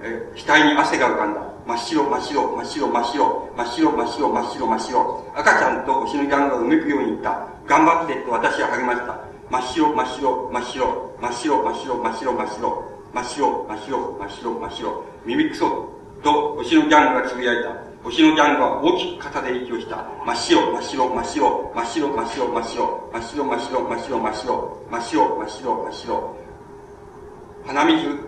えー、額に汗が浮かんだ。真っ白、真っ白、真っ白、真っ白、真っ白、真っ白、真っ白、真っ白。赤ちゃんと牛のギャングがうめくように言った。頑張ってと私は励ました。真っ白、真っ白、真っ白、真っ白、真っ白、真っ白、真っ白。真っ白、真っ白、真っ白、真っ白、耳くそ、と、星のギャングがつぶやいた。星のギャングは大きく肩で息をした。真っ白、真っ白、真っ白、真っ白、真っ白、真っ白、真っ白、真っ白、真っ白、真っ白、真っ白、真っ白、真っ白。鼻水、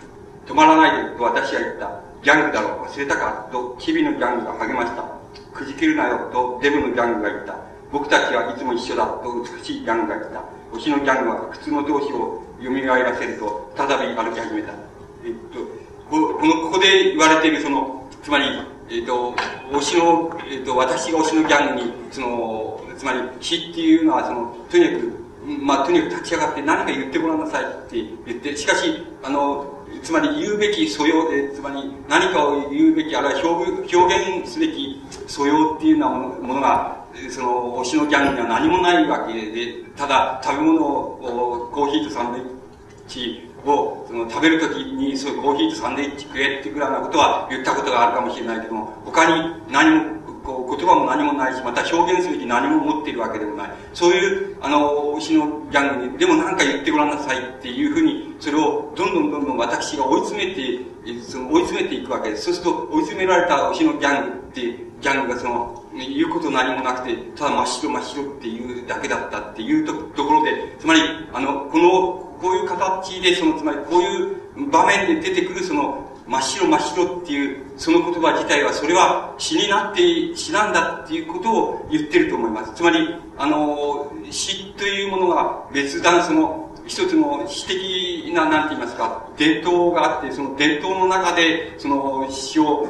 止まらないと私は言った。ギャングだろ、忘れたか？と、チビのギャングが励ました。くじけるなよ、とデブのギャングが言った。僕たちはいつも一緒だと美しいギャングが言った。星のギャングは普通の同士を蘇らせると、再び歩き始めた。えっと、ここの、ここで言われているその、つまり、えっと、推しの、えっと、私が推しのギャングに、その、つまり、死っていうのは、その、とにかく、まあ、とにかく立ち上がって何か言ってごらんなさいって言って、しかし、あの、つまり言うべき素養で、つまり何かを言うべき、ある。いは表現すべき素養っていうようなものが、その、推しのギャングには何もないわけで、ただ食べ物を、コーヒーとサンドイッチを、その、食べる。ときに、そういうコーヒーとサンドイッチ食えってぐらいなことは言ったことがある。かもしれないけども、他に何も、こう、言葉も何もないし、また表現すべき何も持っているわけでもない。そういう、あの、推しのギャングに、でも何か言ってごらんなさいっていうふうに、それをどんどんどんどん私が追い詰めて、その追い詰めていくわけです。そうすると、追い詰められた推しのギャングって、ギャングがその、言うこと何もなくて、ただ真っ白真っ白っていうだけだったっていうとところで、つまり、あの、この、こういう形で、その、つまりこういう場面で出てくるその、真っ白真っ白っていう、その言葉自体は、それは死になって、死なんだっていうことを言ってると思います。つまり、あの、死というものが別段その、一つの詩的な、なんて言いますか、伝統があって、その伝統の中で、その詩を、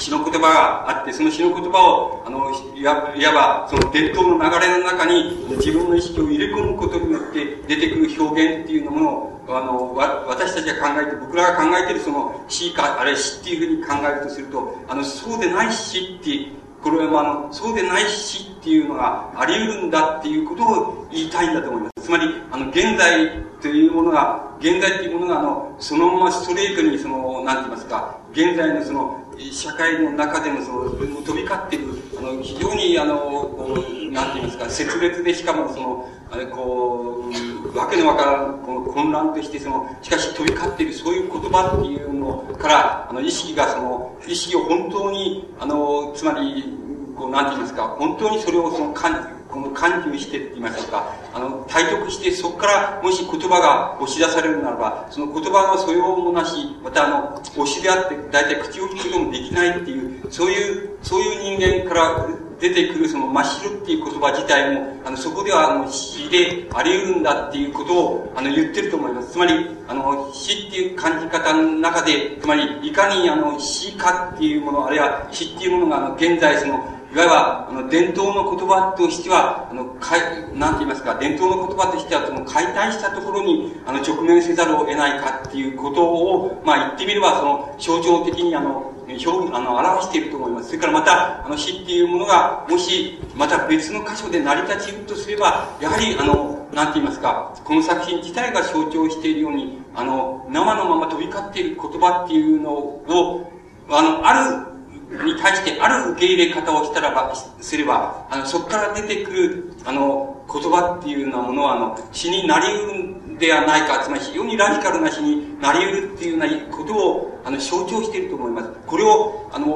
詩の言葉があって、その詩の言葉を、あの、いわいわば、その伝統の流れの中に自分の意識を入れ込むことによって出てくる表現っていうのを、あの、わ、私たちが考えて、僕らが考えてるその詩か、あれ詩っていうふうに考えるとすると、あの、そうでない詩ってこれはあの、そうでないしっていうのがあり得るんだっていうことを言いたいんだと思います。つまり、あの、現在というものが、現在っていうものが、あの、そのままストレートに、その、なんて言いますか、現在のその、社会の中でのその、飛び交っている、あの、非常に、あの、こう、なんて言いますか、切別でしかもその、あれ、こう、わけのわからん、この混乱として、その、しかし飛び交っている、そういう言葉っていうのから、あの、意識がその、意識を本当に、あの、つまり、こう、なんて言いますか、本当にそれをその、感この感受してって言いましょうか、あの、体得して、そこからもし言葉が押し出されるならば、その言葉の素養もなし、またあの、押しであって、大体口を聞くこともできないっていう、そういう、そういう人間から出てくるその真っ白っていう言葉自体も、あの、そこではあの、死であり得るんだっていうことを、あの、言ってると思います。つまり、あの、死っていう感じ方の中で、つまり、いかにあの、死かっていうもの、あるいは死っていうものが、あの、現在その、いわば、あの、伝統の言葉としては、あの、かい、なんて言いますか、伝統の言葉としては、その解体したところに、あの、直面せざるを得ないかっていうことを、まあ、言ってみれば、その、象徴的に、あの、表あの、表していると思います。それからまた、あの、死っていうものが、もし、また別の箇所で成り立ちるとすれば、やはり、あの、なんて言いますか、この作品自体が象徴しているように、あの、生のまま飛び交っている言葉っていうのを、あの、あるに対してある受け入れ方をしたらば、すれば、あの、そこから出てくる、あの、言葉っていうようなものは、あの、死になり得るんではないか、つまり非常にラジカルな死になり得るっていうようなことを、あの、象徴していると思います。これを、あの、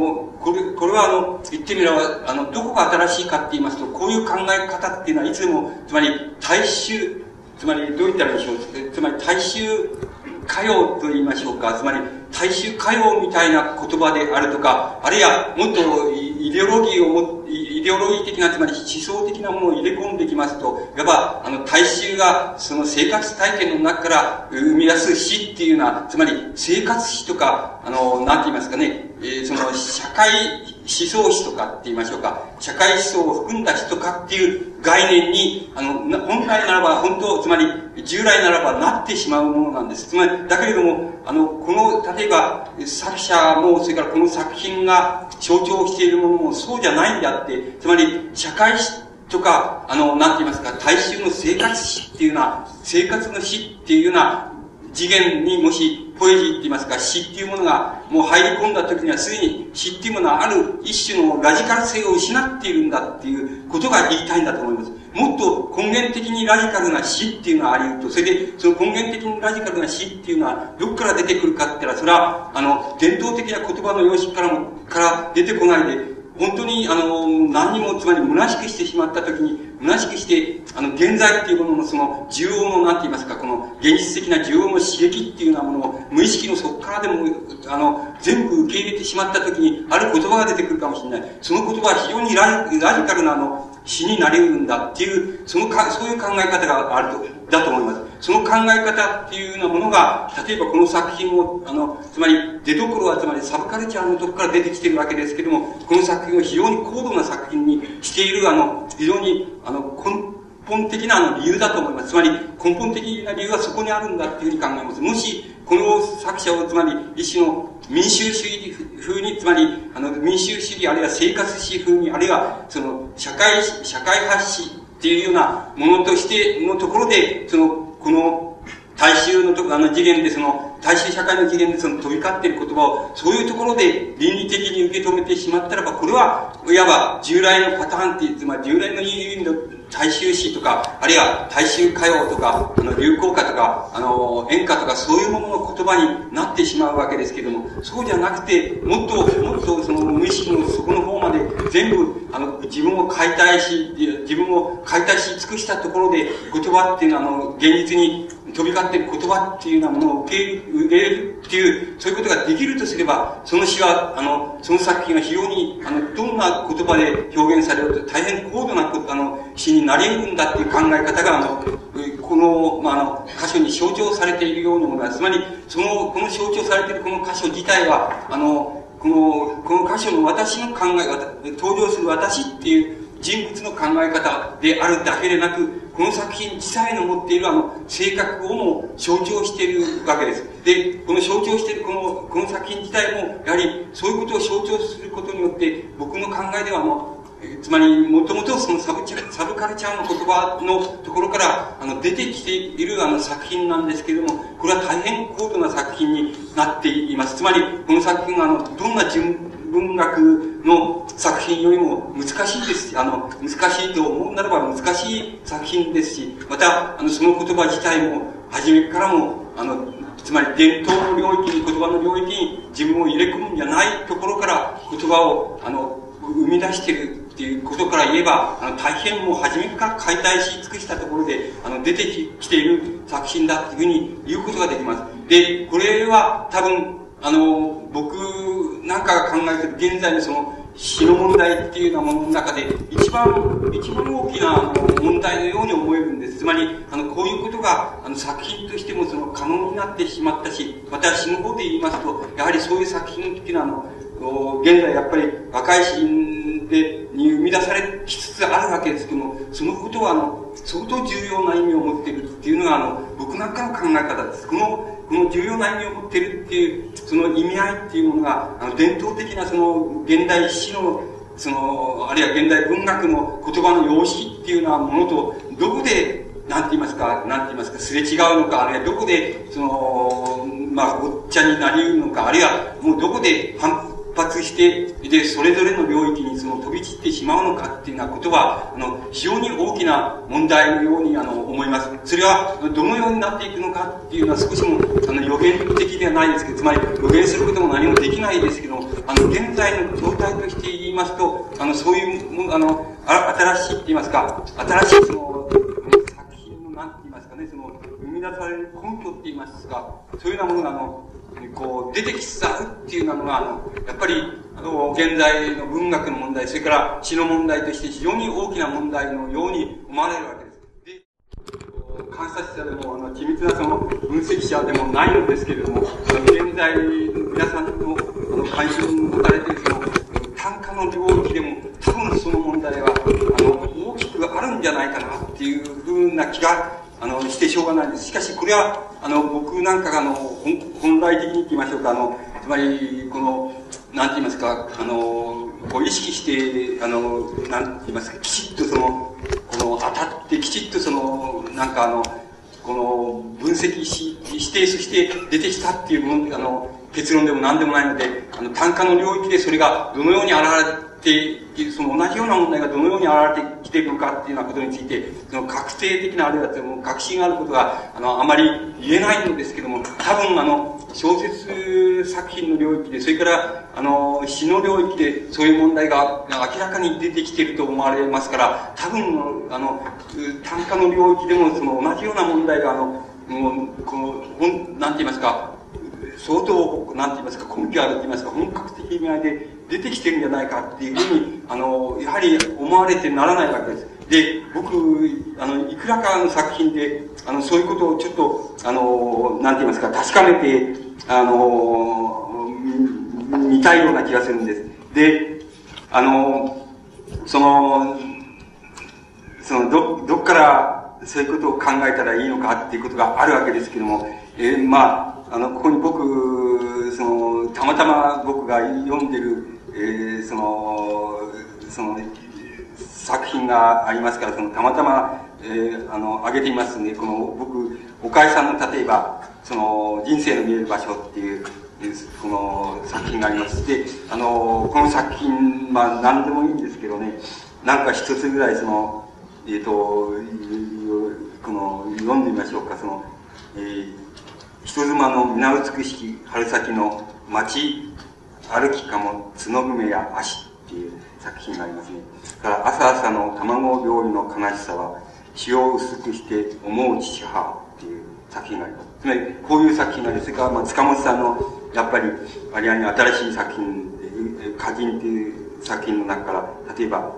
これ、これはあの、言ってみれば、あの、どこが新しいかって言いますと、こういう考え方っていうのは、いつも、つまり、大衆、つまり、どう言ったらいいでしょう。つまり、大衆歌謡と言いましょうか。つまり、大衆歌謡みたいな言葉であるとか、あるいはもっとイデオロギーをも、イデオロギー的な、つまり思想的なものを入れ込んできますと、いわば、あの、大衆がその生活体験の中から生み出す詩っていうのは、つまり生活詩とか、あの、なんて言いますかね、えー、その社会思想史とかって言いましょうか、社会思想を含んだ詩とかっていう概念に、あの、本来ならば、本当、つまり、従来ならばなってしまうものなんです。つまり、だけれども、あの、この、例えば、作者も、それからこの作品が象徴しているものもそうじゃないんであって、つまり、社会史とか、あの、なんて言いますか、大衆の生活史っていうような、生活の史っていうような次元にもしポエジーって言いますか詩っていうものがもう入り込んだ時にはすでに詩っていうものはある一種のラジカル性を失っているんだっていうことが言いたいんだと思います。もっと根源的にラジカルな詩っていうのはあり得ると。それで、その根源的にラジカルな詩っていうのはどこから出てくるかって言ったら、それは、あの、伝統的な言葉の様式からも、から出てこないで、本当に、あの、何にも、つまり虚しくしてしまったときに、虚しくして、あの、現在っていうもののその、需要の、なんて言いますか、この、現実的な需要の刺激っていうようなものを、無意識の底からでも、あの、全部受け入れてしまったときに、ある言葉が出てくるかもしれない。その言葉は非常にラジラジカルな、あの、死になり得るんだっていう、そのか、そういう考え方があると、だと思います。その考え方っていうようなものが、例えばこの作品を、あの、つまり、出どころはつまりサブカルチャーのとこから出てきてるわけですけども、この作品を非常に高度な作品にしている、あの、非常に、あの、根本的なあの理由だと思います。つまり、根本的な理由はそこにあるんだっていうふうに考えます。もし、この作者を、つまり、一種の民衆主義風に、つまり、あの、民衆主義、あるいは生活史風に、あるいは、その、社会、社会発信っていうようなものとして、のところで、その、この、大衆のとあの次元でその、大衆社会の次元でその飛び交っている言葉を、そういうところで倫理的に受け止めてしまったらば、これは、いわば従来のパターンっていう、つまり従来の意味の大衆詩とか、あるいは大衆歌謡とか、あの、流行歌とか、あの、演歌とか、そういうものの言葉になってしまうわけですけども、そうじゃなくて、もっと、もっとその無意識の底の方まで全部、あの、自分を解体し、自分を解体し尽くしたところで、言葉っていうのは、あの、現実に飛び交っている言葉っていうようなものを受け入れるっていう、そういうことができるとすれば、その詩は、あの、その作品が非常に、あの、どんな言葉で表現されると大変高度な、あの、詩になり得るんだっていう考え方が、あの、この、まあ、あの、箇所に象徴されているようなものが、つまり、その、この象徴されているこの箇所自体は、あの、この、この箇所の私の考え方、登場する私っていう人物の考え方であるだけでなく、この作品自体の持っているあの性格をも象徴しているわけです。で、この象徴しているこの、この作品自体も、やはりそういうことを象徴することによって、僕の考えではあの、つまり、もともとそのサブサブカルチャーの言葉のところから、あの、出てきているあの作品なんですけれども、これは大変高度な作品になっています。つまり、この作品があの、どんな純文学の作品よりも難しいですし、あの、難しいと思うならば難しい作品ですし、また、あの、その言葉自体も、初めからも、あの、つまり伝統の領域に、言葉の領域に自分を入れ込むんじゃないところから言葉を、あの、生み出しているっていうことから言えば、あの、大変もう初めから解体し尽くしたところで、あの、出てきている作品だっていうふうに言うことができます。で、これは多分、あの、僕なんかが考えてる現在のその、死の問題っていうようなものの中で、一番、一番大きな問題のように思えるんです。つまり、あの、こういうことが、あの、作品としてもその、可能になってしまったし、私の方で言いますと、やはりそういう作品っていうのは、あの、現在やっぱり若い詩で、に生み出されつつあるわけですけども、そのことは、あの、相当重要な意味を持っているっていうのが、あの、僕なんかの考え方です。この、この重要な意味を持ってるっていう、その意味合いっていうものが、あの、伝統的なその、現代史の、その、あるいは現代文学の言葉の様式っていうようなものと、どこで、なんて言いますか、なんて言いますか、すれ違うのか、あるいはどこで、その、まあ、ごっちゃになりうるのか、あるいは、もうどこで反発して、で、それぞれの領域にその飛び散ってしまうのかっていうようなことは、あの、非常に大きな問題のように、あの、思います。それは、どのようになっていくのかっていうのは少しも、あの、予言的ではないですけど、つまり、予言することも何もできないですけど、あの、現在の状態として言いますと、あの、そういう、あの、あ新しいって言いますか、新しいその、作品の、なんて言いますかね、その、生み出される根拠って言いますか、そういうようなものが、あの、こう、出てきつつあるっていうのが、あの、やっぱり、あの、現在の文学の問題、それから詩の問題として非常に大きな問題のように思われるわけです。で、観察者でも、あの、緻密なその、分析者でもないのですけれども、現在の、皆さんの、あの、関心を持たれているその、単価の領域でも、多分その問題は、あの、大きくあるんじゃないかなっていうふうな気があの、してしょうがないです。しかし、これは、あの、僕なんかが、あの、本来的に言いましょうか、あの、つまり、この、なんて言いますか、あの、こう意識して、あの、なんて言いますか、きちっとその、この、当たってきちっとその、なんかあの、この、分析し、指定して出てきたっていうもの、あの、結論でも何でもないので、あの、単価の領域でそれがどのように現れて、その同じような問題がどのように現れてきているのかっていうようなことについて、その確定的なあるいは確信があることが、あの、あまり言えないんですけども、多分あの、小説作品の領域で、それから、あの、詩の領域で、そういう問題が明らかに出てきていると思われますから、多分、あの、単価の領域でも、その同じような問題が、あの、もう、この、なんて言いますか、相当、なんて言いますか、根拠あると言いますか、本格的意味合いで出てきてるんじゃないかっていうふうに、あの、やはり思われてならないわけです。で、僕、あの、いくらかの作品で、あの、そういうことをちょっと、あの、なんて言いますか、確かめて、あの、見たいような気がするんです。で、あの、その、その、ど、どっからそういうことを考えたらいいのかっていうことがあるわけですけども、えー、まあ、あの、ここに僕、その、たまたま僕が読んでる、えー、その、その、作品がありますから、その、たまたま、えー、あの、挙げていますんで、この、僕、岡井さんの例えば、その、人生の見える場所っていう、この作品があります。で、あの、この作品、まあ、何でもいいんですけどね、なんか一つぐらいその、えっ、ー、と、この、読んでみましょうか、その、えー、人妻の皆美しき春先の街歩きかも角組や足っていう作品がありますね。から朝朝の卵料理の悲しさは血を薄くして思う父母っていう作品があります。つまり、こういう作品があります。それから、まあ、塚本さんの、やっぱり、あれに新しい作品、歌人っていう作品の中から、例えば、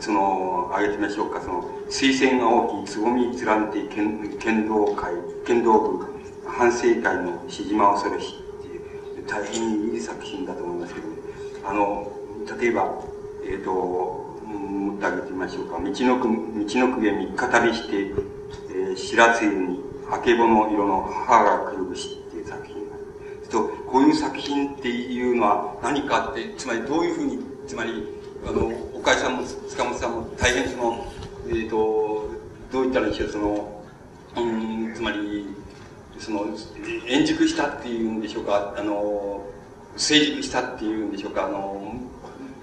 その、挙げてみましょうか、その、水仙が大きい、つぼみ連て剣剣道会、剣道部、反省会のしじま恐ろし、大変いい作品だと思いますけど、あの、例えば、えっ、ー、と、もってあげてみましょうか。道のく、道のくへ三日旅して、えー、白露に、あけぼの色の母が来るぶしっていう作品がある。と、こういう作品っていうのは何かって、つまりどういうふうに、つまり、あの、岡井さんも塚本さんも大変その、えっ、ー、と、どう言ったらいいでしょう、その、うん、つまり、その、円熟したっていうんでしょうか、あの、成熟したっていうんでしょうか、あの、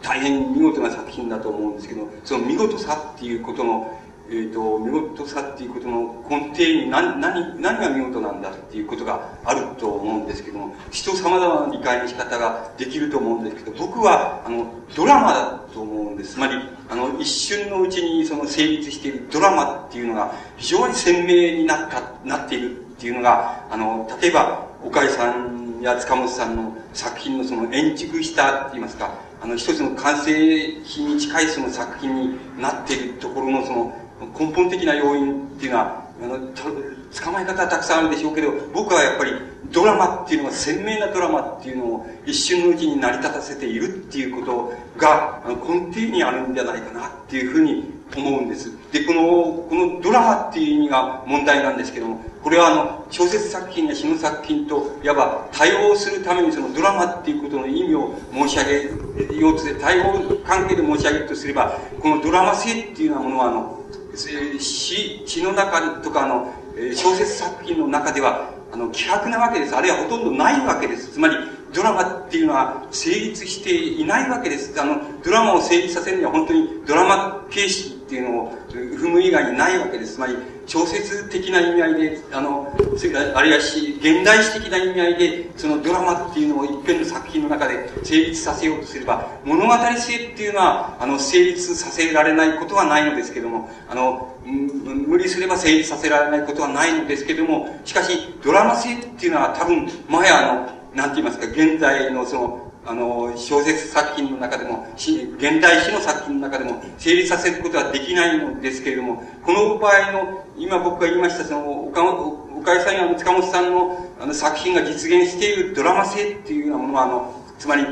大変見事な作品だと思うんですけど、その見事さっていうことの、えっ、ー、と、見事さっていうことの根底に何、何、何が見事なんだっていうことがあると思うんですけども、人様々な理解の仕方ができると思うんですけど、僕は、あの、ドラマだと思うんです。つまり、あの、一瞬のうちにその成立しているドラマっていうのが非常に鮮明になった、なっているっていうのが、あの、例えば、岡井さんや塚本さんの作品のその円熟したって言いますか、あの、一つの完成品に近いその作品になっているところのその根本的な要因っていうのは、あの、捕まえ方はたくさんあるでしょうけど、僕はやっぱりドラマっていうのは鮮明なドラマっていうのを一瞬のうちに成り立たせているっていうことが根底にあるんじゃないかなっていうふうに思うんです。で、この、このドラマっていう意味が問題なんですけども、これはあの、小説作品や詩の作品と、いわば対応するためにそのドラマっていうことの意味を申し上げようと対応関係で申し上げるとすれば、このドラマ性っていうようなものはあの、詩、詩の中とかの、小説作品の中では、あの、希薄なわけです。あるいはほとんどないわけです。つまり、ドラマっていうのは成立していないわけです。あの、ドラマを成立させるには本当にドラマ形式っていうのを踏む以外にないわけです。つまり、小説的な意味合いで、あの、それ、あるいはし、現代史的な意味合いで、そのドラマっていうのを一遍の作品の中で成立させようとすれば、物語性っていうのは、あの、成立させられないことはないのですけども、あの、無理すれば成立させられないことはないのですけども、しかし、ドラマ性っていうのは多分、前あの、なんて言いますか、現在のその、あの、小説作品の中でも、現代史の作品の中でも成立させることはできないのですけれども、この場合の、今僕が言いました、その、岡岡井さんや塚本さんのあの作品が実現しているドラマ性っていうようなものは、あの、つまり、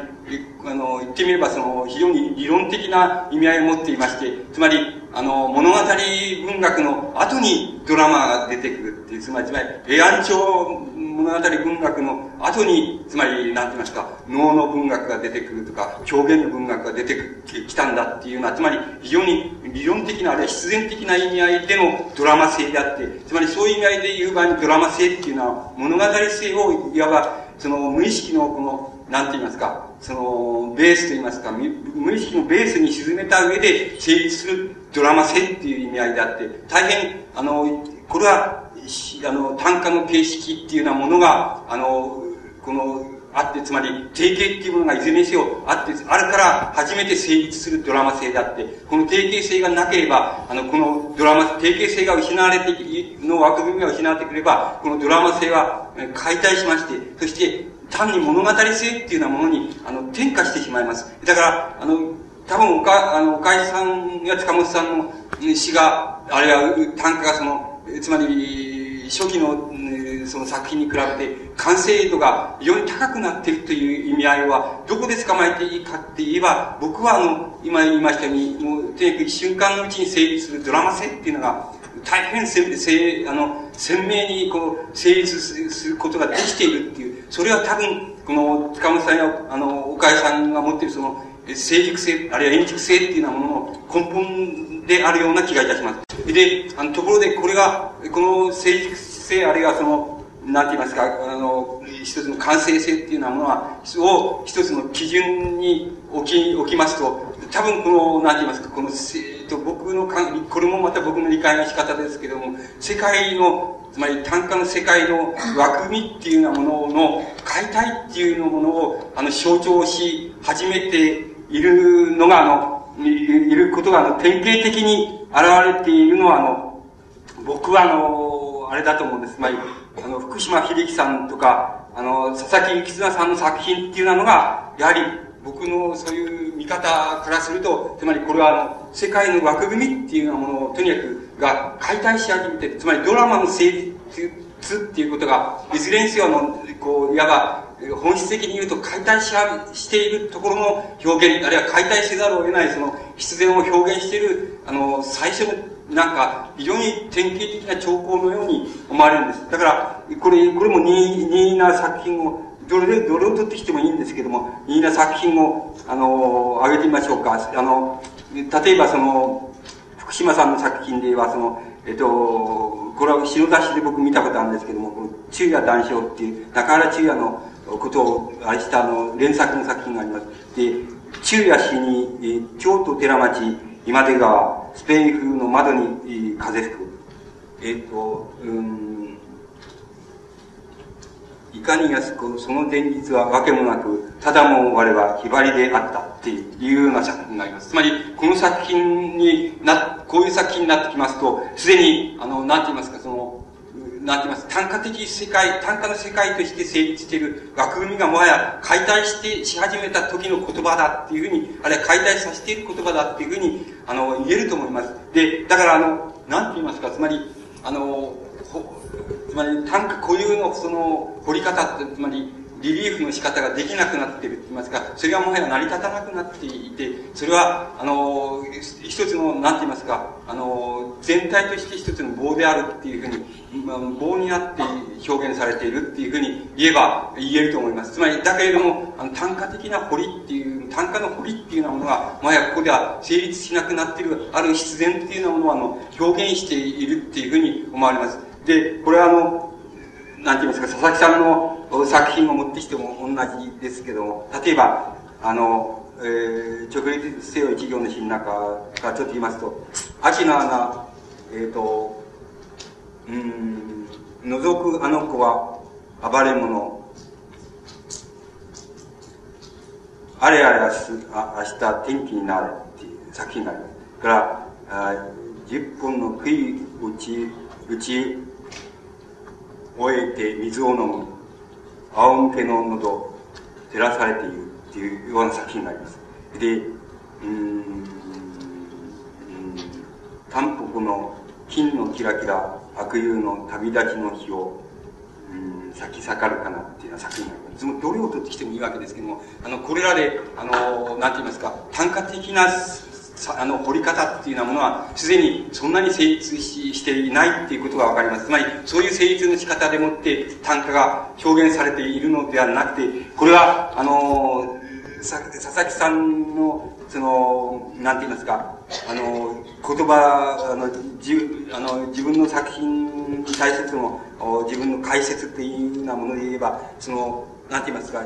あの、言ってみれば、その、非常に理論的な意味合いを持っていまして、つまり、あの、物語文学の後にドラマが出てくるっていう、つまり、つまり、平安朝物語文学の後に、つまり、なんて言いますか、能の文学が出てくるとか、表現の文学が出てきたんだっていうのは、つまり、非常に理論的な、あるいは必然的な意味合いでのドラマ性であって、つまりそういう意味合いで言う場合にドラマ性っていうのは、物語性を、いわば、その無意識のこの、なんて言いますか、その、ベースと言いますか、無意識のベースに沈めた上で成立するドラマ性っていう意味合いであって、大変、あの、これはあの、単価の形式っていうようなものが、あの、この、あって、つまり、定型っていうものがいずれにせよあって、あるから初めて成立するドラマ性であって、この定型性がなければ、あの、このドラマ、定型性が失われて、の枠組みが失われてくれば、このドラマ性は解体しまして、そして、単に物語性っていうようなものに、あの、転化してしまいます。だから、あの、多分、おか、あの、おかえさんや塚本さんの詩が、あるいは単価がその、つまり、初期の、その作品に比べて完成度が非常に高くなっているという意味合いは、どこで捕まえていいかって言えば、僕はあの、今言いましたように、もう、とにかく一瞬間のうちに成立するドラマ性っていうのが、大変せせあの鮮明にこう成立することができているっていう、それは多分、この塚本さんやあの岡井さんが持っているその成熟性、あるいは円熟性っていうようなものの根本であるような気がいたします。で、あのところでこれが、この成熟性、あるいはその、なんて言いますか、あの、一つの完成性っていうようなものは、を一つの基準に置き、置きますと、多分この、なんて言いますか、このと、僕のかん、これもまた僕の理解の仕方ですけども、世界の、つまり単価の世界の枠組みっていうようなものの解体っていうようなものを、あの、象徴し始めているのが、あの、いることが、あの、典型的に現れているのは、あの、僕は、あの、あれだと思うんです。つまり、あの、福島秀樹さんとか、あの、佐々木幸綱さんの作品っていうのが、やはり、僕のそういう見方からすると、つまりこれは、世界の枠組みっていうようなものをとにかくが解体し始めて、つまりドラマの成立っていうことが、いずれにせよの、こう、いわば、本質的に言うと解体ししているところの表現、あるいは解体せざるを得ないその必然を表現している、あの、最初のなんか、非常に典型的な兆候のように思われるんです。だから、これ、これも任意な作品をどれ、どれを取ってきてもいいんですけども、いいな作品を、あの、挙げてみましょうか。あの、例えばその、福島さんの作品では、その、えっと、これは白雑誌で僕見たことあるんですけども、この昼夜談笑っていう、中原昼夜のことをあれしたあの、連作の作品があります。で、昼夜詩に、え京都寺町、今出川、スペイン風の窓に風吹く。えっと、うん、いかに安く、その前日はわけもなく、ただも我はひばりであったっていうような作品があります。つまり、この作品にな、こういう作品になってきますと、すでに、あの、なんて言いますか、その、なんて言います、単価的世界、単価の世界として成立している枠組みがもはや解体して、し始めた時の言葉だっていうふうに、あるいは解体させている言葉だっていうふうに、あの、言えると思います。で、だからあの、なんて言いますか、つまり、あの、つまり単価固有のその彫り方って、つまりリリーフの仕方ができなくなっていると言いますか、それがもはや成り立たなくなっていて、それは、あの、一つの、なんて言いますか、あの、全体として一つの棒であるっていうふうに、棒になって表現されているっていうふうに言えば言えると思います。つまり、だけれども、あの単価的な彫りっていう、単価の彫りっていうようなものが、もはやここでは成立しなくなっている、ある必然っていうようなものをあの表現しているっていうふうに思われます。で、これはあの、なんて言いますか、佐々木さんの作品を持ってきても同じですけども、例えば、あの、えー、直立せよ一行の詩の中からちょっと言いますと、秋の穴、えっ、ー、と、うん、覗くあの子は暴れ者、あれあれ明日天気になるっていう作品があります。から、あ10本の杭打ち、打ち終えて水を飲む。仰向けの喉照らされている。っていうような作品があります。でうん淡白の金のキラキラ悪友の旅立ちの日をうん咲き盛るかなっていうような作品があります。そのどれを取ってきてもいいわけですけどもあのこれらであのなんて言いますか単価的なあの、掘り方っていうようなものは、すでにそんなに成立していないっていうことがわかります。つまり、そういう成立の仕方でもって単価が表現されているのではなくて、これは、あの、佐々木さんの、その、なんて言いますか、あの、言葉、あの、じあの自分の作品に対するその、自分の解説っていうようなもので言えば、その、なんて言いますか、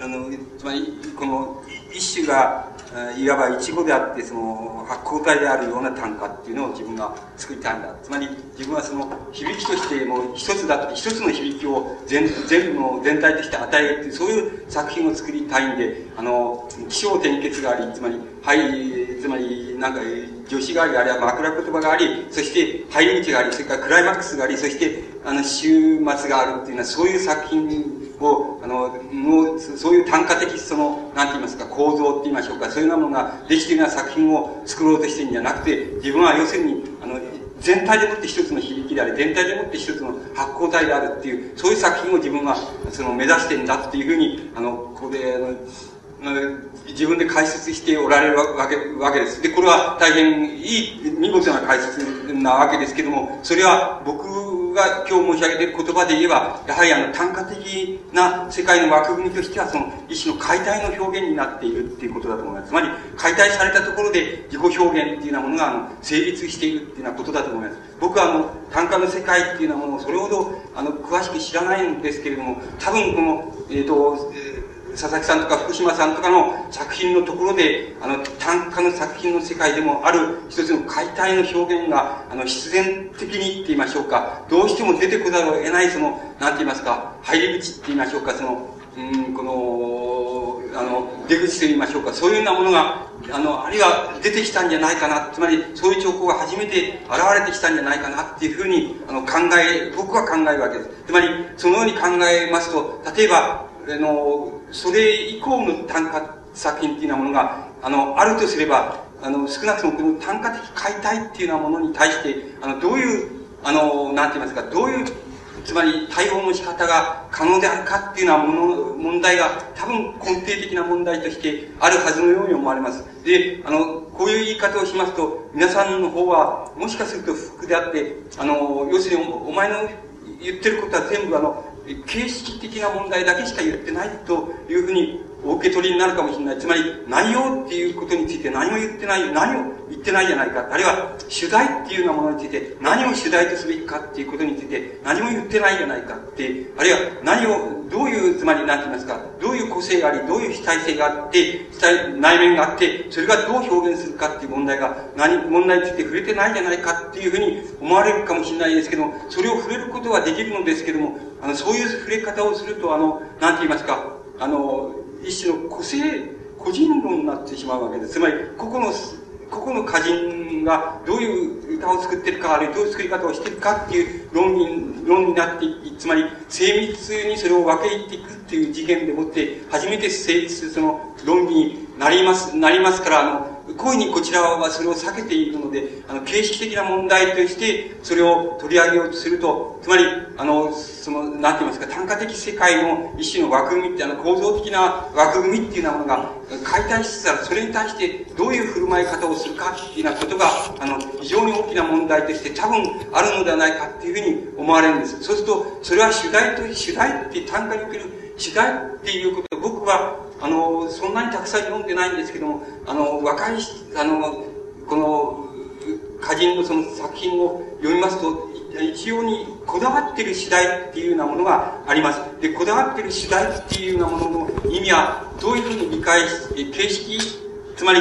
あの、つまり、この、一種が、いわばイチゴであって、その、発光体であるような単価っていうのを自分が作りたいんだ。つまり、自分はその、響きとしてもう一つだ、一つの響きを全全部の全体として与えるっていう、そういう作品を作りたいんで、あの、気象転結があり、つまり、はい、つまり、なんか、助詞があり、あるいは枕言葉があり、そして入り口があり、それからクライマックスがあり、そして、あの、終末があるっていうのは、そういう作品を、あの、もう、そういう単価的、その、なんて言いますか、構造って言いましょうか、そういうようなものができているような作品を作ろうとしてるんじゃなくて、自分は要するに、あの、全体でもって一つの響きであり、全体でもって一つの発光体であるっていう、そういう作品を自分は、その、目指してんだっていうふうに、あの、ここで、あの、自分で解説しておられるわけわけです。で、これは大変いい、見事な解説なわけですけども、それは僕が今日申し上げている言葉で言えば、やはりあの単価的な世界の枠組みとしては、その一種の解体の表現になっているっていうことだと思います。つまり、解体されたところで自己表現っていうようなものがあの成立しているっていうようなことだと思います。僕はあの、単価の世界っていうようなものをそれほどあの詳しく知らないんですけれども、多分この、えっ、ー、と、佐々木さんとか福島さんとかの作品のところで、あの、短歌の作品の世界でもある一つの解体の表現が、あの、必然的にって言いましょうか、どうしても出てこざるを得ない、その、なんて言いますか、入り口って言いましょうか、その、うん、この、あの、出口と言いましょうか、そういうようなものが、あの、あるいは出てきたんじゃないかな、つまり、そういう兆候が初めて現れてきたんじゃないかなっていうふうに、あの、考え、僕は考えるわけです。つまり、そのように考えますと、例えば、あの、それ以降の短歌作品っていうようなものが、あの、あるとすれば、あの、少なくともこの短歌的解体っていうようなものに対して、あの、どういう、あの、なんて言いますか、どういうつまり対応の仕方が可能であるかっていうようなもの、問題が多分根底的な問題としてあるはずのように思われます。で、あの、こういう言い方をしますと、皆さんの方は、もしかすると不服であって、あの、要するにお前の言ってることは全部あの、形式的な問題だけしか言ってないというふうにお受け取りになるかもしれない。つまり、内容っていうことについて何も言ってない、何を言ってないじゃないか。あるいは、主題っていうようなものについて、何を主題とすべきかっていうことについて、何も言ってないじゃないかって、あるいは、何を、どういう、つまり、なんて言いますか、どういう個性があり、どういう主体性があって、主体、内面があって、それがどう表現するかっていう問題が、何、問題について触れてないじゃないかっていうふうに思われるかもしれないですけども、それを触れることはできるのですけども、あの、そういう触れ方をすると、あの、なんて言いますか、あの、一種の個性、個人論になってしまうわけです。つまり、ここの、ここの歌人がどういう歌を作ってるか、あるいはどういう作り方をしてるかっていう論に、論になってい、つまり、精密にそれを分け入っていくっていう事件でもって、初めて成立するその論議になります、なりますから、あの、故意にこちらはそれを避けているので、あの、形式的な問題として、それを取り上げようとすると、つまり、あの、その、なんて言いますか、単価的世界の一種の枠組みって、あの、構造的な枠組みっていうようなものが解体しつつある、それに対してどういう振る舞い方をするかっていうようなことが、あの、非常に大きな問題として多分あるのではないかっていうふうに思われるんです。そうすると、それは主題と、主題って単価における主題っていうこと、僕は、あの、そんなにたくさん読んでないんですけども、あの、若い、あの、この、歌人のその作品を読みますと、一様にこだわってる次第っていうようなものがあります。で、こだわってる次第っていうようなものの意味は、どういうふうに理解して、形式、つまり、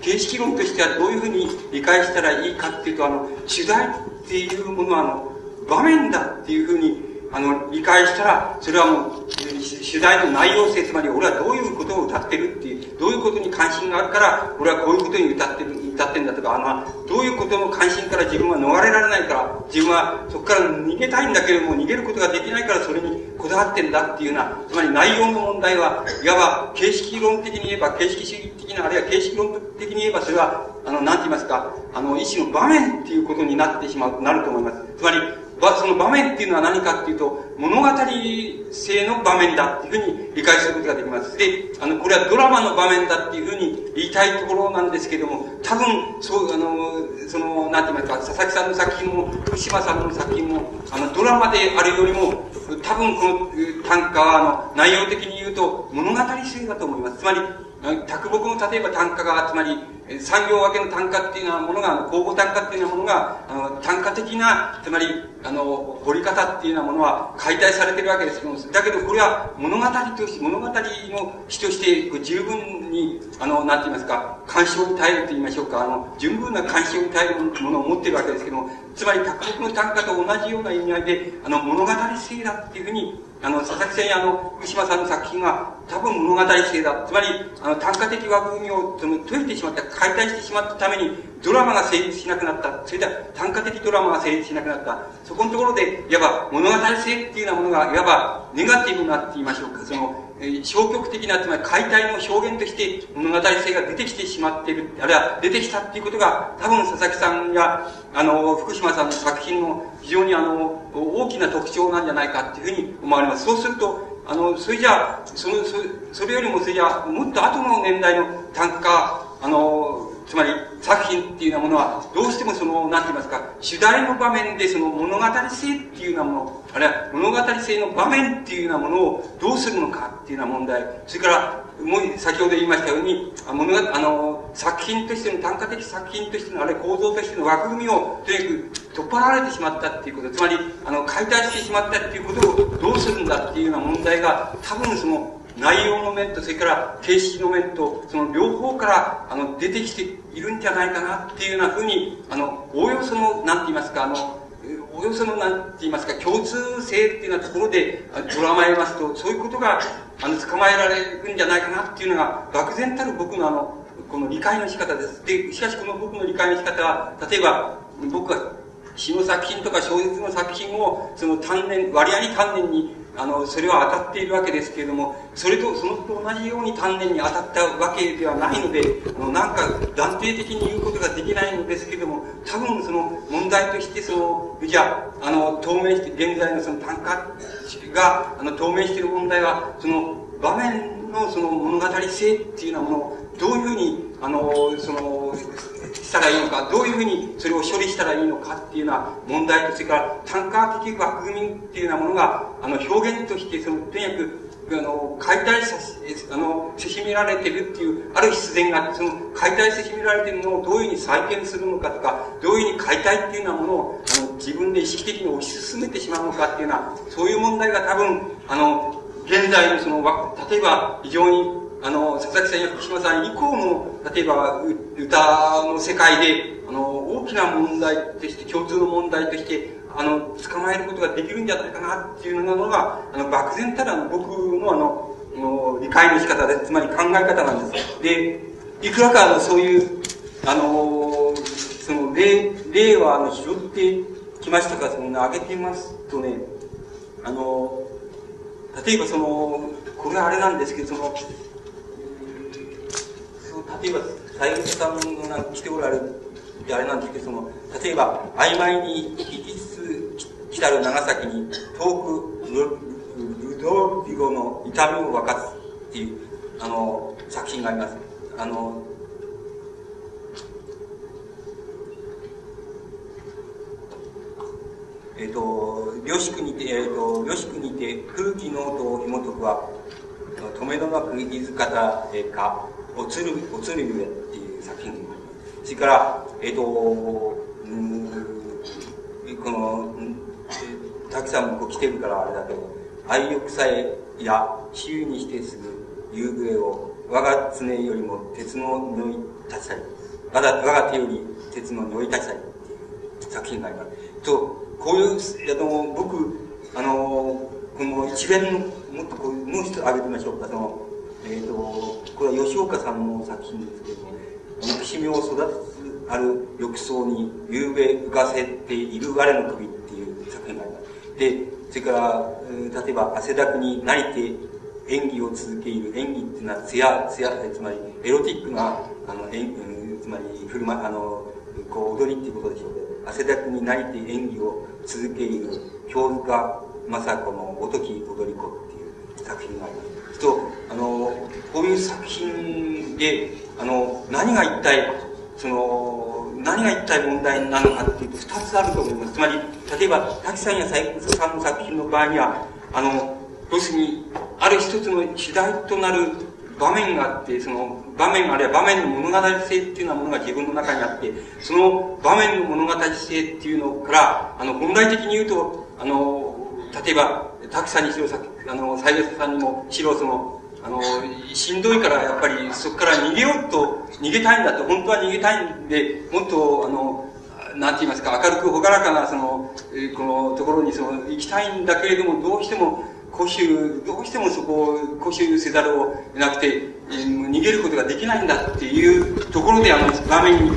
形式論としてはどういうふうに理解したらいいかっていうと、あの、主題っていうものは、あの、場面だっていうふうにあの、理解したら、それはもう、取材の内容性、つまり俺はどういうことを歌ってるっていう、どういうことに関心があるから、俺はこういうことに歌ってる、歌ってんだとか、あの、どういうことの関心から自分は逃れられないから、自分はそこから逃げたいんだけれども、逃げることができないからそれにこだわってんだっていうような、つまり内容の問題は、いわば形式論的に言えば、形式主義的な、あるいは形式論的に言えば、それは、あの、なんて言いますか、あの、一種の場面っていうことになってしまう、なると思います。つまり、その場面っていうのは何かっていうと、物語性の場面だっていうふうに理解することができます。で、あの、これはドラマの場面だっていうふうに言いたいところなんですけども、多分、そう、あの、その、なんて言いますか、佐々木さんの作品も、福島さんの作品も、あの、ドラマであるよりも、多分この短歌は、あの、内容的にうと、物語性だと思います。つまり、卓木の例えば単価が、つまり、産業分けの単価っていうようなものが、公募単価っていうようなものが、あの、単価的な、つまり、あの、掘り方っていうようなものは解体されてるわけですけども、だけどこれは物語として、物語の詩として、十分に、あの、なんて言いますか、干渉に耐えると言いましょうか、あの、十分な干渉に耐えるものを持ってるわけですけども、つまり、卓木の単価と同じような意味合いで、あの、物語性だっていうふうにあの、佐々木さんやあの、福島さんの作品は多分物語性だ。つまり、あの、単価的枠組みをその解いてしまった、解体してしまったために、ドラマが成立しなくなった。それでは、単価的ドラマが成立しなくなった。そこのところで、いわば物語性っていうようなものが、いわばネガティブになって言いましょうか。そのえ、消極的な、つまり解体の表現として物語性が出てきてしまっている、あるいは出てきたっていうことが、多分佐々木さんや、あの、福島さんの作品の非常にあの、大きな特徴なんじゃないかっていうふうに思われます。そうすると、あの、それじゃあ、その、それよりもそれじゃあ、もっと後の年代の単価、あの、つまり作品っていうようなものは、どうしてもその、なんて言いますか、主題の場面でその物語性っていうようなもの、あるいは物語性の場面っていうようなものをどうするのかっていうような問題、それから、もう先ほど言いましたように、あ物あの、作品としての、単価的作品としての、あれ構造としての枠組みを、とにかく取っ払われてしまったっていうこと、つまり、あの、解体してしまったっていうことをどうするんだっていうような問題が、多分その、内容の面と、それから形式の面と、その両方から、あの、出てきているんじゃないかなっていうようなふうに、あの、おおよその、なんて言いますか、あの、およその、なんて言いますか、共通性っていうようなところで捉まえますと、そういうことが、あの、捕まえられるんじゃないかなっていうのが、漠然たる僕のあの、この理解の仕方です。で、しかしこの僕の理解の仕方は、例えば、僕は詩の作品とか小説の作品を、その単年、割合に単年に、あの、それは当たっているわけですけれども、それと、そのと同じように丹念に当たったわけではないので、あの、なんか断定的に言うことができないのですけれども、多分その問題として、その、じゃあ、あの、透明して、現在のその単価が、あの、透明している問題は、その、場面のその物語性っていうようなものを、どういうふうに、あの、その、したらいいのか、どういうふうにそれを処理したらいいのかっていうような問題と、それから単価的枠組みっていうようなものが、あの、表現として、その、とにかく、あの、解体さあの、せしめられてるっていう、ある必然があって、その、解体せしめられてるのをどういうふうに再建するのかとか、どういうふうに解体っていうようなものを、あの、自分で意識的に推し進めてしまうのかっていうような、そういう問題が多分、あの、現在のその、例えば、非常にあの、佐々木さんや福島さん以降の、例えば、歌の世界で、あの、大きな問題として、共通の問題として、あの、捕まえることができるんじゃないかなっていうのが、あの、漠然たる僕のあの、理解の仕方で、つまり考え方なんです。で、いくらかの、そういう、あの、その、例、例はあの、拾ってきましたかその、挙げてみますとね、あの、例えばその、これはあれなんですけど、その、例えば、大学さんが来ておられる、あれなんですけど、その、例えば、曖昧に生きつ来たる長崎に遠くルルドビゴの痛みを分かつっていう、あの、作品があります。あの、えっ、ー、と、領宿にて、えっ、ー、と、領宿にて、空気ノートを紐解くは、止めどなく伊豆方か、おつる、おつるゆえっていう作品それから、えっ、と、うん、この、たくさんもこう来てるからあれだけど、愛欲さえや、比喩にしてすぐ夕暮れを、我が常よりも鉄の匂い立ちたい。我が我が手より鉄の匂い立ちたいっていう作品があります。と、こういう、あの、僕、あの、この一連の、もっとこう、もう一つ挙げてみましょうか。その、えっ、ー、と、これは吉岡さんの作品ですけど、憎しみを育つある浴槽に夕べ浮かせている我の首っていう作品があります。で、それから、例えば汗だくに慣れて演技を続ける演技っていうのは艶、艶、つまりエロティックな、あの、演つまり振る舞い、あの、こう踊りっていうことでしょうけど、汗だくに慣れて演技を続ける京塚雅子のごとき踊り子っていう作品があります。と、あの、こういう作品で、あの、何が一体、その、何が一体問題なのかっていうと、二つあると思います。つまり、例えば、滝さんや斎藤さんの作品の場合には、あの、要するに、ある一つの主題となる場面があって、その場面あるいは場面の物語性っていうようなものが自分の中にあって、その場面の物語性っていうのから、あの、本来的に言うと、あの、例えば、滝さんにしろ、あの、西月さんにもしろ、その、あの、しんどいからやっぱりそこから逃げようと、逃げたいんだと、本当は逃げたいんで、もっと、あの、なんて言いますか、明るく朗らかな、その、このところにその、行きたいんだけれども、どうしても、固執、どうしてもそこを固執せざるを得なくて、えー、逃げることができないんだっていうところで、あの、場面に、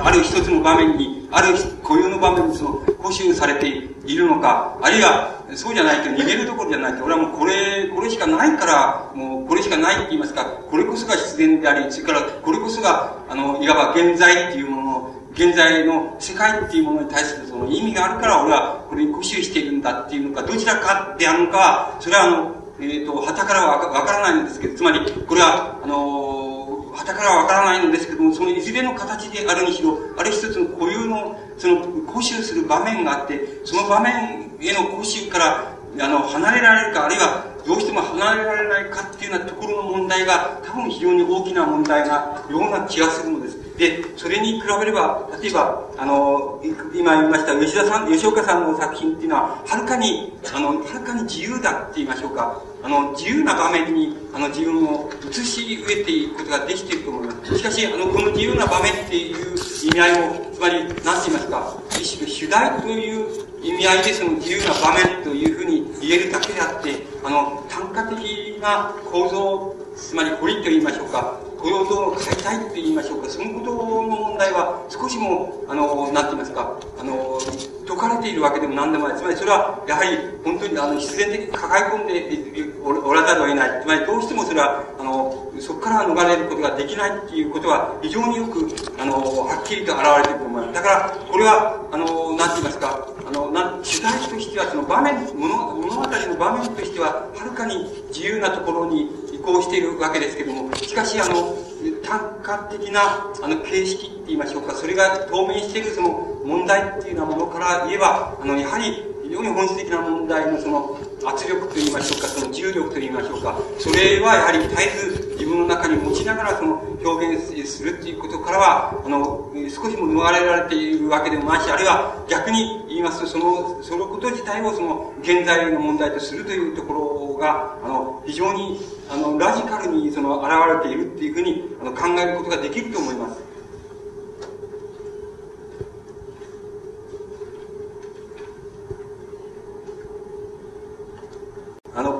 ある一つの場面に、ある固有の場面にその、固執されているのか、あるいは、そうじゃないと逃げるところじゃないと、俺はもうこれ、これしかないから、もうこれしかないって言いますか、これこそが必然であり、それからこれこそが、あの、いわば現在っていうものの、現在の世界っていうものに対するその意味があるから俺はこれに固執しているんだっていうのか、どちらかであるのかは、それはあの、えっ、ー、と、旗からはわからないんですけど、つまり、これは、あの、旗からはわからないのですけども、そのいずれの形であるにしろ、ある一つの固有の、その、固執する場面があって、その場面への講習から、あの、離れられるか、あるいは、どうしても離れられないかっていうようなところの問題が、多分非常に大きな問題なような気がするのです。で、それに比べれば、例えば、あの、今言いました吉田さん、吉岡さんの作品っていうのは、はるかに、あの、はるかに自由だって言いましょうか。あの、自由な場面に、あの、自分を移し植えていくことができていると思います。しかし、あの、この自由な場面っていう意味合いを、つまり、何て言いますか、一種の主題という意味合いでその自由な場面というふうに言えるだけであって、あの、単価的な構造、つまり堀と言いましょうか、雇用と解体って言いましょうか、そのことの問題は少しも、あの、なんて言いますか、あの、解かれているわけでも何でもない。つまりそれは、やはり、本当に、あの、必然的に抱え込んでおらざるを得ない。つまり、どうしてもそれは、あの、そこから逃れることができないっていうことは、非常によく、あの、はっきりと現れていると思います。だから、これは、あの、なんて言いますか、あの、な主題としては、その場面、物物語の場面としては、はるかに自由なところに移行しているわけですけども、しかし、あの、単価的な、あの、形式って言いましょうか、それが当面しているその問題っていうようなものから言えば、あの、やはり、非常に本質的な問題のその圧力といいましょうか、その重力といいましょうか、それはやはり絶えず自分の中に持ちながらその表現するっていうことからは、あの、少しも逃れられているわけでもないし、あるいは逆に言いますと、その、そのこと自体をその現在の問題とするというところが、あの、非常に、あの、ラジカルにその現れているっていうふうにあの考えることができると思います。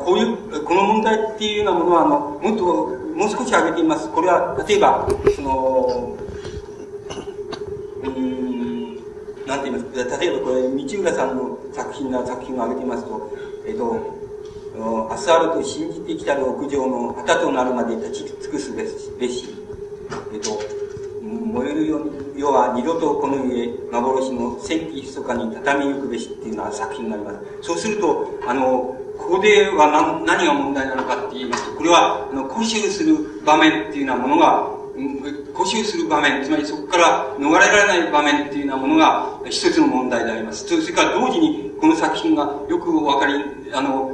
こういう、この問題っていうようなものは、あの、もっと、もう少し挙げてみます。これは、例えば、その、うん、なんて言います？か、例えばこれ、道浦さんの作品な作品を挙げてみますと、えっと、明日あると信じてきたる屋上の旗となるまで立ち尽くすべし、えっと、燃える世は二度とこの家、幻の戦気密かに畳みゆくべしっていうような作品になります。そうすると、あの、ここでは何何が問題なのかって言いますと、これは、あの、固執する場面っていうようなものが、固執する場面、つまりそこから逃れられない場面っていうようなものが一つの問題であります。それから同時にこの作品がよくわかり、あの、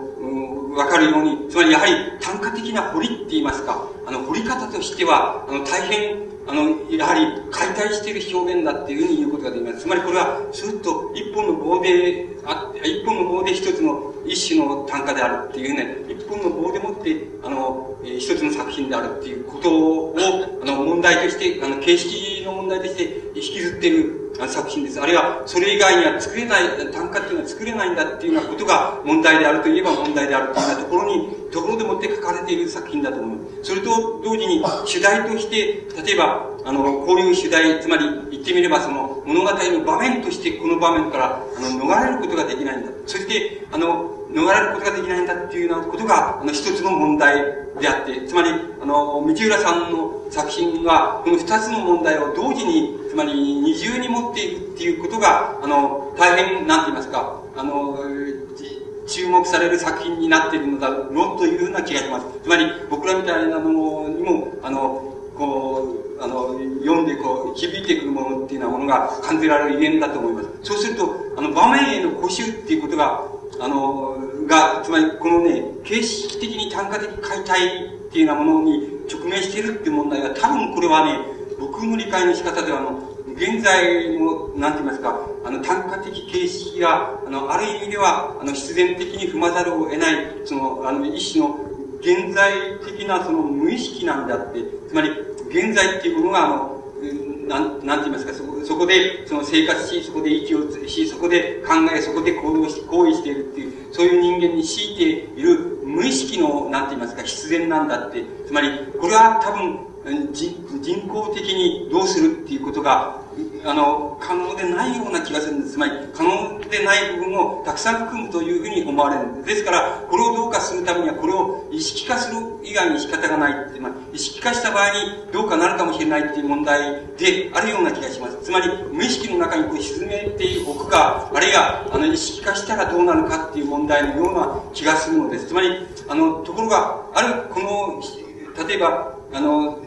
わかるように、つまりやはり単価的な彫りって言いますか、あの、彫り方としては、あの、大変、あの、やはり解体している表現だっていうふうに言うことができます。つまりこれは、ずっと一本の棒で、あ一本の棒で一つの一種の単価であるっていうね、一本の棒でもって、あの、えー、一つの作品であるっていうことを、あの、問題として、あの、形式の問題として引きずっている作品です。あるいは、それ以外には作れない、単価っていうのは作れないんだっていうようなことが問題であるといえば問題であるというようなところに、ところでもって書かれている作品だと思います。それと同時に、主題として、例えば、あの、こういう主題、つまり言ってみればその物語の場面としてこの場面から、あの、逃れることができないんだ。そして、あの、逃れることができないんだっていうようなことが、あの、一つの問題であって、つまり、あの、道浦さんの作品は、この二つの問題を同時に、つまり二重に持っているっていうことが、あの、大変、なんて言いますか、あの、注目される作品になっているのだろうというような気がします。つまり、僕らみたいなものにも、あの、こう、あの、読んでこう、響いてくるものっていうようなものが感じられるゆえんだと思います。そうすると、あの、場面への固執っていうことが、あの、が、つまりこのね、形式的に単価的解体っていうようなものに直面しているっていう問題は、多分これはね、僕の理解の仕方では、あの、現在の、なんて言いますか、あの、単価的形式が、あの、ある意味では、あの、必然的に踏まざるを得ない、その、あの、一種の、現在的なその無意識なんであって、つまり、現在っていうものが、あの、なん、なんて言いますか、そこ、そこで、その生活し、そこで息をし、そこで考え、そこで行動し、行為しているっていう、そういう人間に強いている無意識の、なんて言いますか、必然なんだって。つまり、これは多分、人工的にどうするっていうことが、あの、可能でないような気がするんです。つまり、可能でない部分をたくさん含むというふうに思われるんです。ですから、これをどうかするためには、これを意識化する以外に仕方がないって、まあ、意識化した場合にどうかなるかもしれないっていう問題であるような気がします。つまり、無意識の中にこう沈めておくか、あるいは、あの、意識化したらどうなるかっていう問題のような気がするのです。つまり、あの、ところが、ある、この、例えば、あの、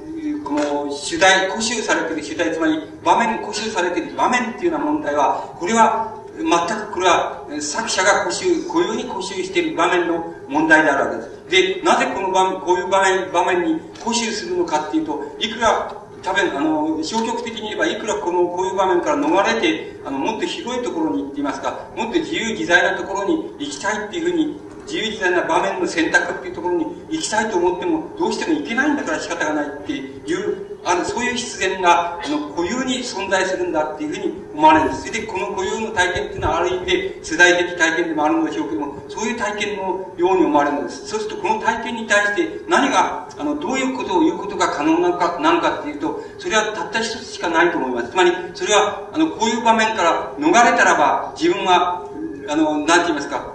この主題、固執されている主題、つまり場面、固執されている場面っていうような問題は、これは全くこれは作者が固執、こういうふうに固執している場面の問題であるわけです。で、なぜこの場面、こういう場面、場面に固執するのかっていうと、いくら多分、あの、消極的に言えば、いくらこの、こういう場面から逃れて、あの、もっと広いところに行っていますか、もっと自由自在なところに行きたいっていうふうに自由自在な場面の選択っていうところに行きたいと思っても、どうしても行けないんだから仕方がないっていう、あの、そういう必然が、あの、固有に存在するんだっていうふうに思われるんです。それで、この固有の体験っていうのは、ある意味で世代的体験でもあるのでしょうけども、そういう体験のように思われるんです。そうすると、この体験に対して何が、あの、どういうことを言うことが可能なのか、なのかっていうと、それはたった一つしかないと思います。つまり、それは、あの、こういう場面から逃れたらば、自分は、あの、なんて言いますか、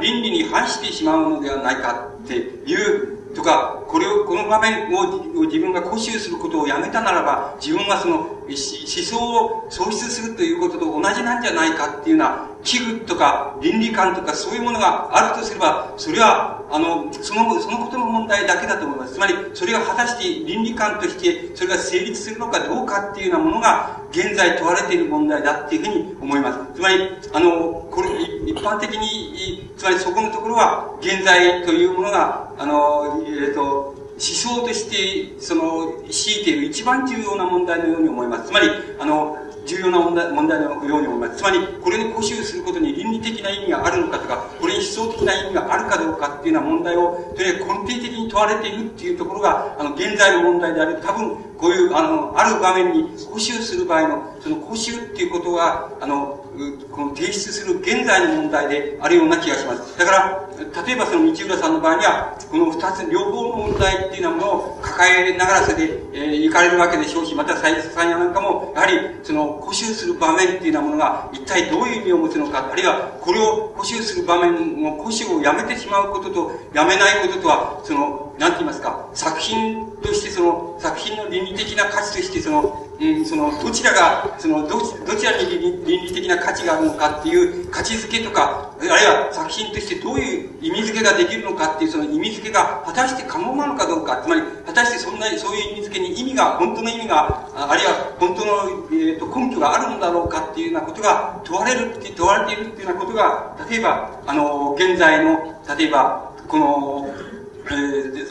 倫理に反してしまうのではないかっていうとか、これを、この場面を自分が固執することをやめたならば、自分はその思想を喪失するということと同じなんじゃないかっていうような危惧とか倫理観とかそういうものがあるとすれば、それは、あの、その、そのことの問題だけだと思います。つまり、それが果たして倫理観として、それが成立するのかどうかっていうようなものが、現在問われている問題だっていうふうに思います。つまり、あの、これ、一般的に、つまりそこのところは、現在というものが、あの、えっ、ー、と、思想として、その、強いている一番重要な問題のように思います。つまり、あの、重要な問題問題のように思います。つまり、これに固執することに倫理的な意味があるのかとか、これに思想的な意味があるかどうかっていうような問題を、とにかく根底的に問われているっていうところが、あの、現在の問題であり、多分、こういう、あの、ある場面に固執する場合の、その固執っていうことが、あの、この提出する現在の問題であるような気がします。だから、例えばその道浦さんの場合には、この二つ、両方の問題っていうようなものを抱えながらそれで、えー、行かれるわけでしょうし、また斉藤さんやなんかも、やはり、その、固執する場面っていうようなものが、一体どういう意味を持つのか、あるいは、これを固執する場面の固執をやめてしまうことと、やめないこととは、その、なんて言いますか、作品としてその、作品の倫理的な価値としてその、うん、その、どちらが、その、ど、どちらに倫理的な価値があるのかっていう価値づけとか、あるいは作品としてどういう意味づけができるのかっていうその意味づけが果たして可能なのかどうか、つまり、果たしてそんな、そういう意味づけに意味が、本当の意味が、あるいは本当の、えーと、根拠があるんだろうかっていうようなことが問われるって、問われているっていうようなことが、例えば、あの、現在の、例えば、この、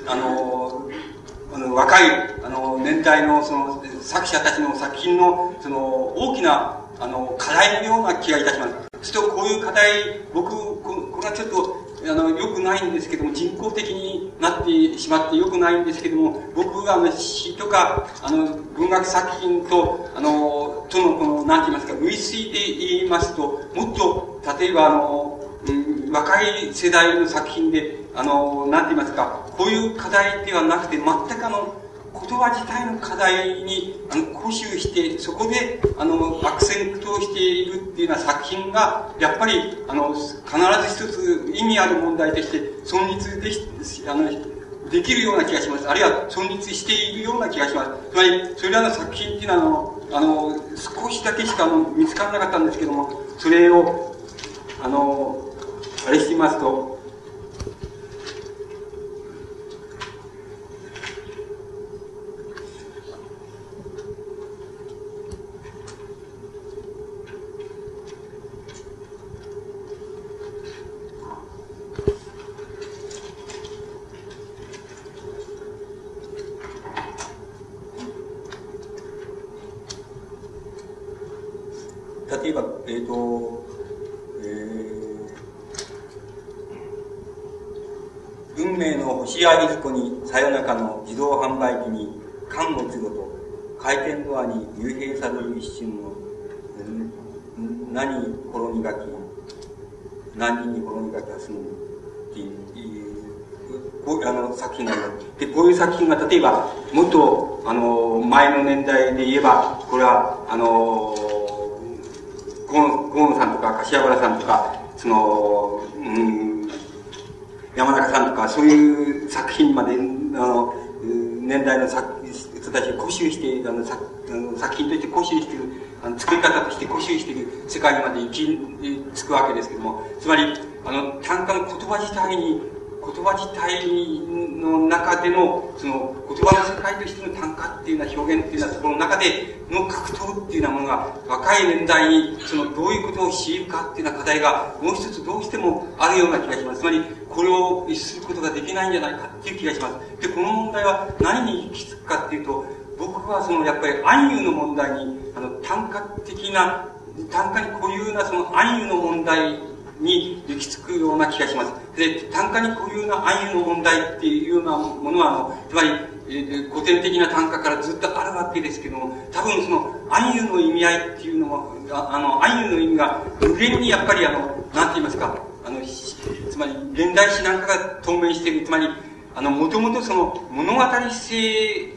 あの、あの若いあの年代のその作者たちの作品のその大きなあの課題のような気がいたします。するとこういう課題、僕、これはちょっとあの、良くないんですけども、人工的になってしまって良くないんですけども、僕があの詩とか、あの、文学作品と、あの、とのこの、なんて言いますか、類推で言いますと、もっと、例えばあの、うん、若い世代の作品で、あの、なんて言いますか、こういう課題ではなくて、全くあの、言葉自体の課題に、あの、固執して、そこで、あの、悪戦苦闘しているっていうような作品が、やっぱり、あの、必ず一つ意味ある問題として、存立であの、できるような気がします。あるいは存立しているような気がします。つまり、それらの作品っていうのは、あの、あの少しだけしかあの見つからなかったんですけども、それを、あの、あれしてみますと、例えば、え、ー、運命の星やいずこにさよなかの自動販売機に缶をつごと。回転ドアに幽閉される一瞬の何転にがき何人に転にがきはすむっていうこうあの作品があでこういう作品が例えばもっとあの前の年代で言えばこれはあの河野さんとか柏原さんとかそのうん山中さんとか、そういう作品まで、あの、年代の作人たちが固執して、あの作作品として固執してる、あの作り方として固執している世界にまで行き着くわけですけども、つまり、あの、単価の言葉自体に言葉自体の中での、その言葉の世界としての単価っていうような表現っていうようなところの中での格闘っていうようなものが、若い年代に、そのどういうことを強いるかっていうような課題が、もう一つどうしてもあるような気がします。つまり、これを逸することができないんじゃないかっていう気がします。で、この問題は何に行き着くかっていうと、僕はその、やっぱり暗喩の問題に、あの、単価的な、単価に固有なその暗喩の問題に行き着くような気がします。で、単価にこういうような暗喩の問題っていうようなものは、あの、つまり、えー、古典的な単価からずっとあるわけですけども、多分その暗喩の意味合いっていうのは、ああの、暗喩の意味が無限にやっぱりあの、なんて言いますか、あの、つまり、現代史なんかが透明している、つまり、あの、もともとその物語性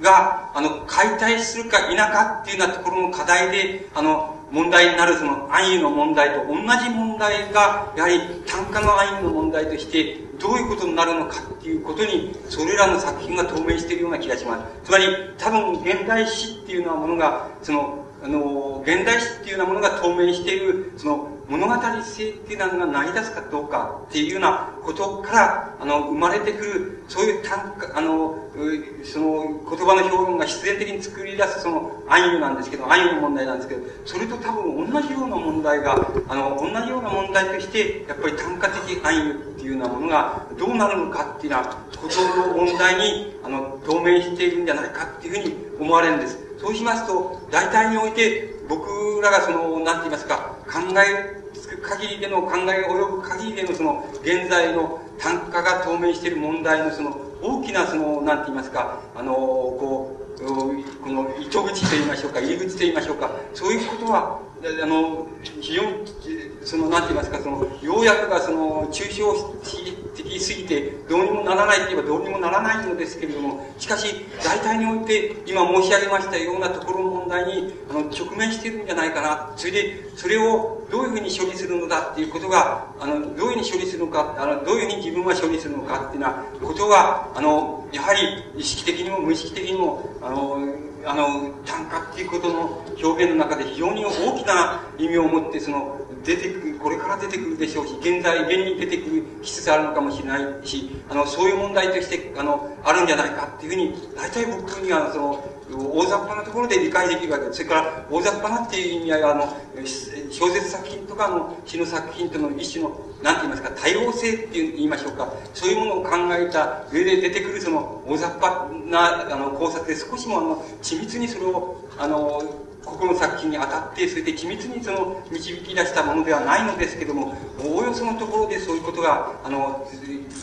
が、あの、解体するか否かっていうようなところの課題で、あの、問題になるその安易の問題と同じ問題が、やはり単価の安易の問題として、どういうことになるのかっていうことに、それらの作品が透明しているような気がします。つまり、多分、現代史っていうようなものが、その、あの、現代史っていうようなものが透明している、その、物語性っていうのが成り立つかどうかっていうようなことから、あの、生まれてくる、そういう単価、あの、その言葉の表現が必然的に作り出すその暗喩なんですけど、暗喩の問題なんですけど、それと多分同じような問題が、あの、同じような問題として、やっぱり単価的暗喩っていうようなものがどうなるのかっていうようなことの問題に、あの、透明しているんじゃないかっていうふうに思われるんです。そうしますと、大体において、僕らがその、なんて言いますか、考えつく限りでの、考え及ぶ限りでのその、現在の単価が透明している問題のその、大きなその、なんて言いますか、あの、こう、この糸口と言いましょうか、入り口と言いましょうか、そういうことは、あの、非常に、その、なんて言いますか、その、要約がその、抽象的すぎて、どうにもならないと言えばどうにもならないのですけれども、しかし、大体において、今申し上げましたようなところの問題に、あの、直面してるんじゃないかな。それで、それをどういうふうに処理するのだっていうことが、あの、どういうふうに処理するのか、あの、どういうふうに自分は処理するのかっていうようなことが、あの、やはり意識的にも無意識的にも、あの、あの、単価っていうことの表現の中で非常に大きな意味を持って、その、出てくる、これから出てくるでしょうし、現在、現に出てくるしつつあるのかもしれないし、あの、そういう問題として、あの、あるんじゃないかっていうふうに、大体僕には、その、大雑把なところで理解できるわけです。それから、大雑把なっていう意味合いは、あの、小説作品とかの詩の作品との一種の、なんて言いますか、多様性って言いましょうか。そういうものを考えた上で出てくる、その、大雑把な、あの、考察で少しも、あの、緻密にそれを、あの、ここの作品に当たって、それで緻密にその導き出したものではないのですけども、おおよそのところでそういうことが、あの、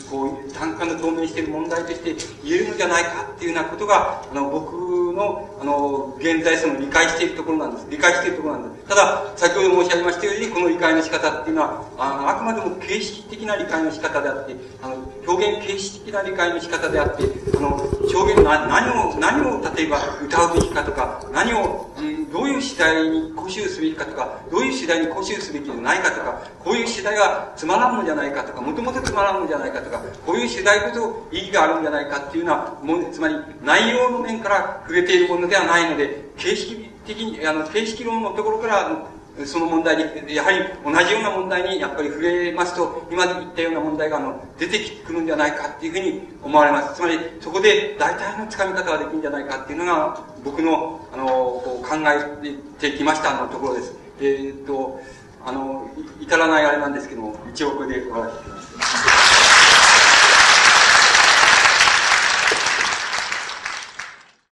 こう、単価の透明している問題として言えるのじゃないかっていうようなことが、あの、僕の、あの、現在その理解しているところなんです。理解しているところなんです。ただ、先ほど申し上げましたように、この理解の仕方っていうのは、あのあくまでも形式的な理解の仕方であって、あの、表現形式的な理解の仕方であって、あの、表現、な何を、何を例えば歌うべきかとか、何を、うん、どういう次第に固執すべきかとか、どういう次第に固執すべきじゃないかとか、こういう次第がつまらんのじゃないかとか、もともとつまらんのじゃないかとか、こういう次第こそ意義があるんじゃないかっていうのは、も、つまり内容の面から触れているものではないので、形式的に、あの、形式論のところから、その問題に、やはり同じような問題にやっぱり触れますと、今言ったような問題があの出てくるんじゃないかっていうふうに思われます。つまり、そこで大体のつかみ方ができるんじゃないかっていうのが、僕の、あの、考えてきましたのところです。えー、っと、あの、至らないあれなんですけども、一応これで終わらせています。